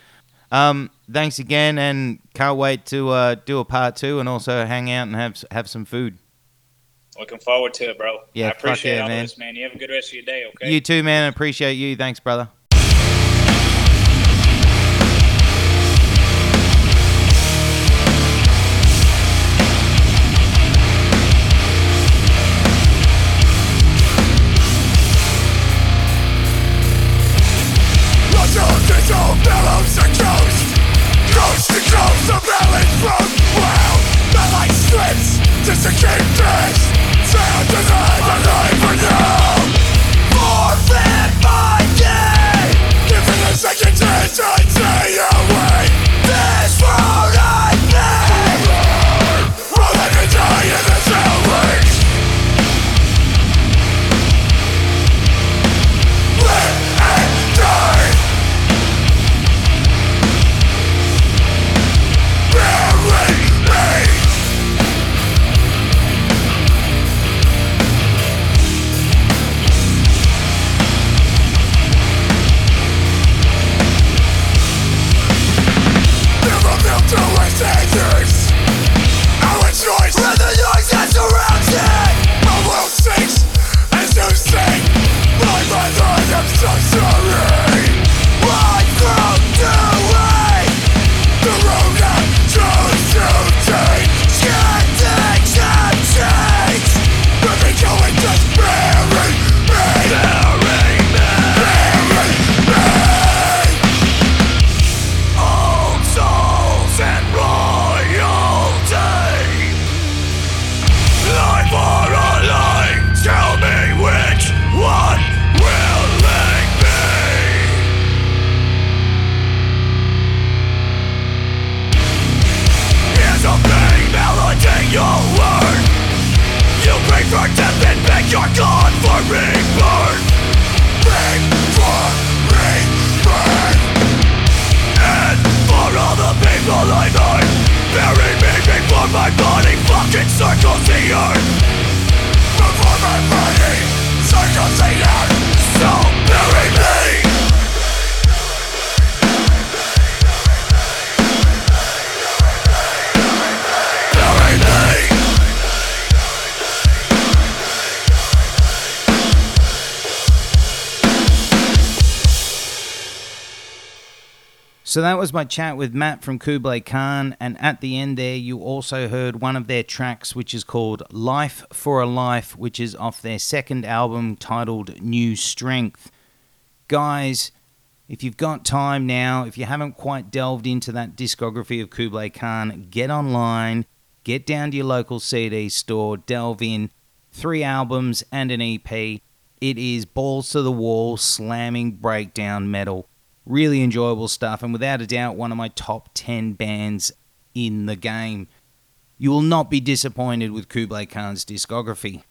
Um, thanks again, and can't wait to uh, do a part two and also hang out and have have some food. Looking forward to it, bro. Yeah, I appreciate yeah, all man. this, man. You have a good rest of your day, okay? You too, man. I appreciate you. Thanks, brother. So that was my chat with Matt from Kublai Khan, and at the end there, you also heard one of their tracks, which is called "Life for a Life," which is off their second album titled "New Strength." Guys, if you've got time now, if you haven't quite delved into that discography of Kublai Khan, get online, get down to your local CD store, delve in. Three albums and an EP. It is balls to the wall, slamming breakdown metal. Really enjoyable stuff, and without a doubt, one of my top 10 bands in the game. You will not be disappointed with Kublai Khan's discography.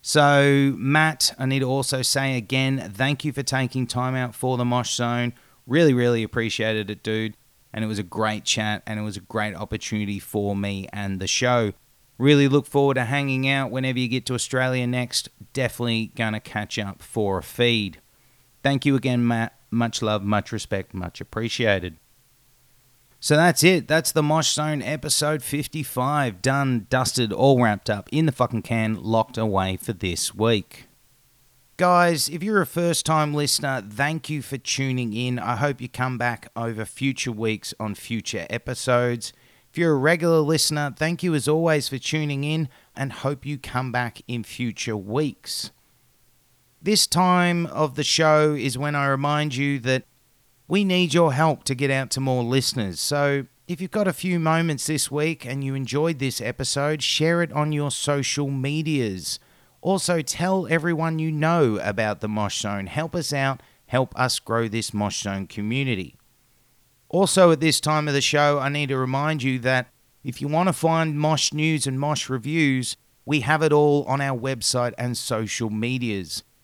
So, Matt, I need to also say again, thank you for taking time out for the Mosh Zone. Really, really appreciated it, dude. And it was a great chat, and it was a great opportunity for me and the show. Really look forward to hanging out whenever you get to Australia next. Definitely gonna catch up for a feed. Thank you again, Matt. Much love, much respect, much appreciated. So that's it. That's the Mosh Zone episode 55. Done, dusted, all wrapped up in the fucking can, locked away for this week. Guys, if you're a first time listener, thank you for tuning in. I hope you come back over future weeks on future episodes. If you're a regular listener, thank you as always for tuning in and hope you come back in future weeks. This time of the show is when I remind you that we need your help to get out to more listeners. So if you've got a few moments this week and you enjoyed this episode, share it on your social medias. Also, tell everyone you know about the Mosh Zone. Help us out, help us grow this Mosh Zone community. Also, at this time of the show, I need to remind you that If you want to find Mosh news and Mosh reviews, we have it all on our website and social medias.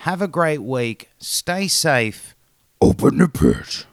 Have a great week. Stay safe. Open the pit.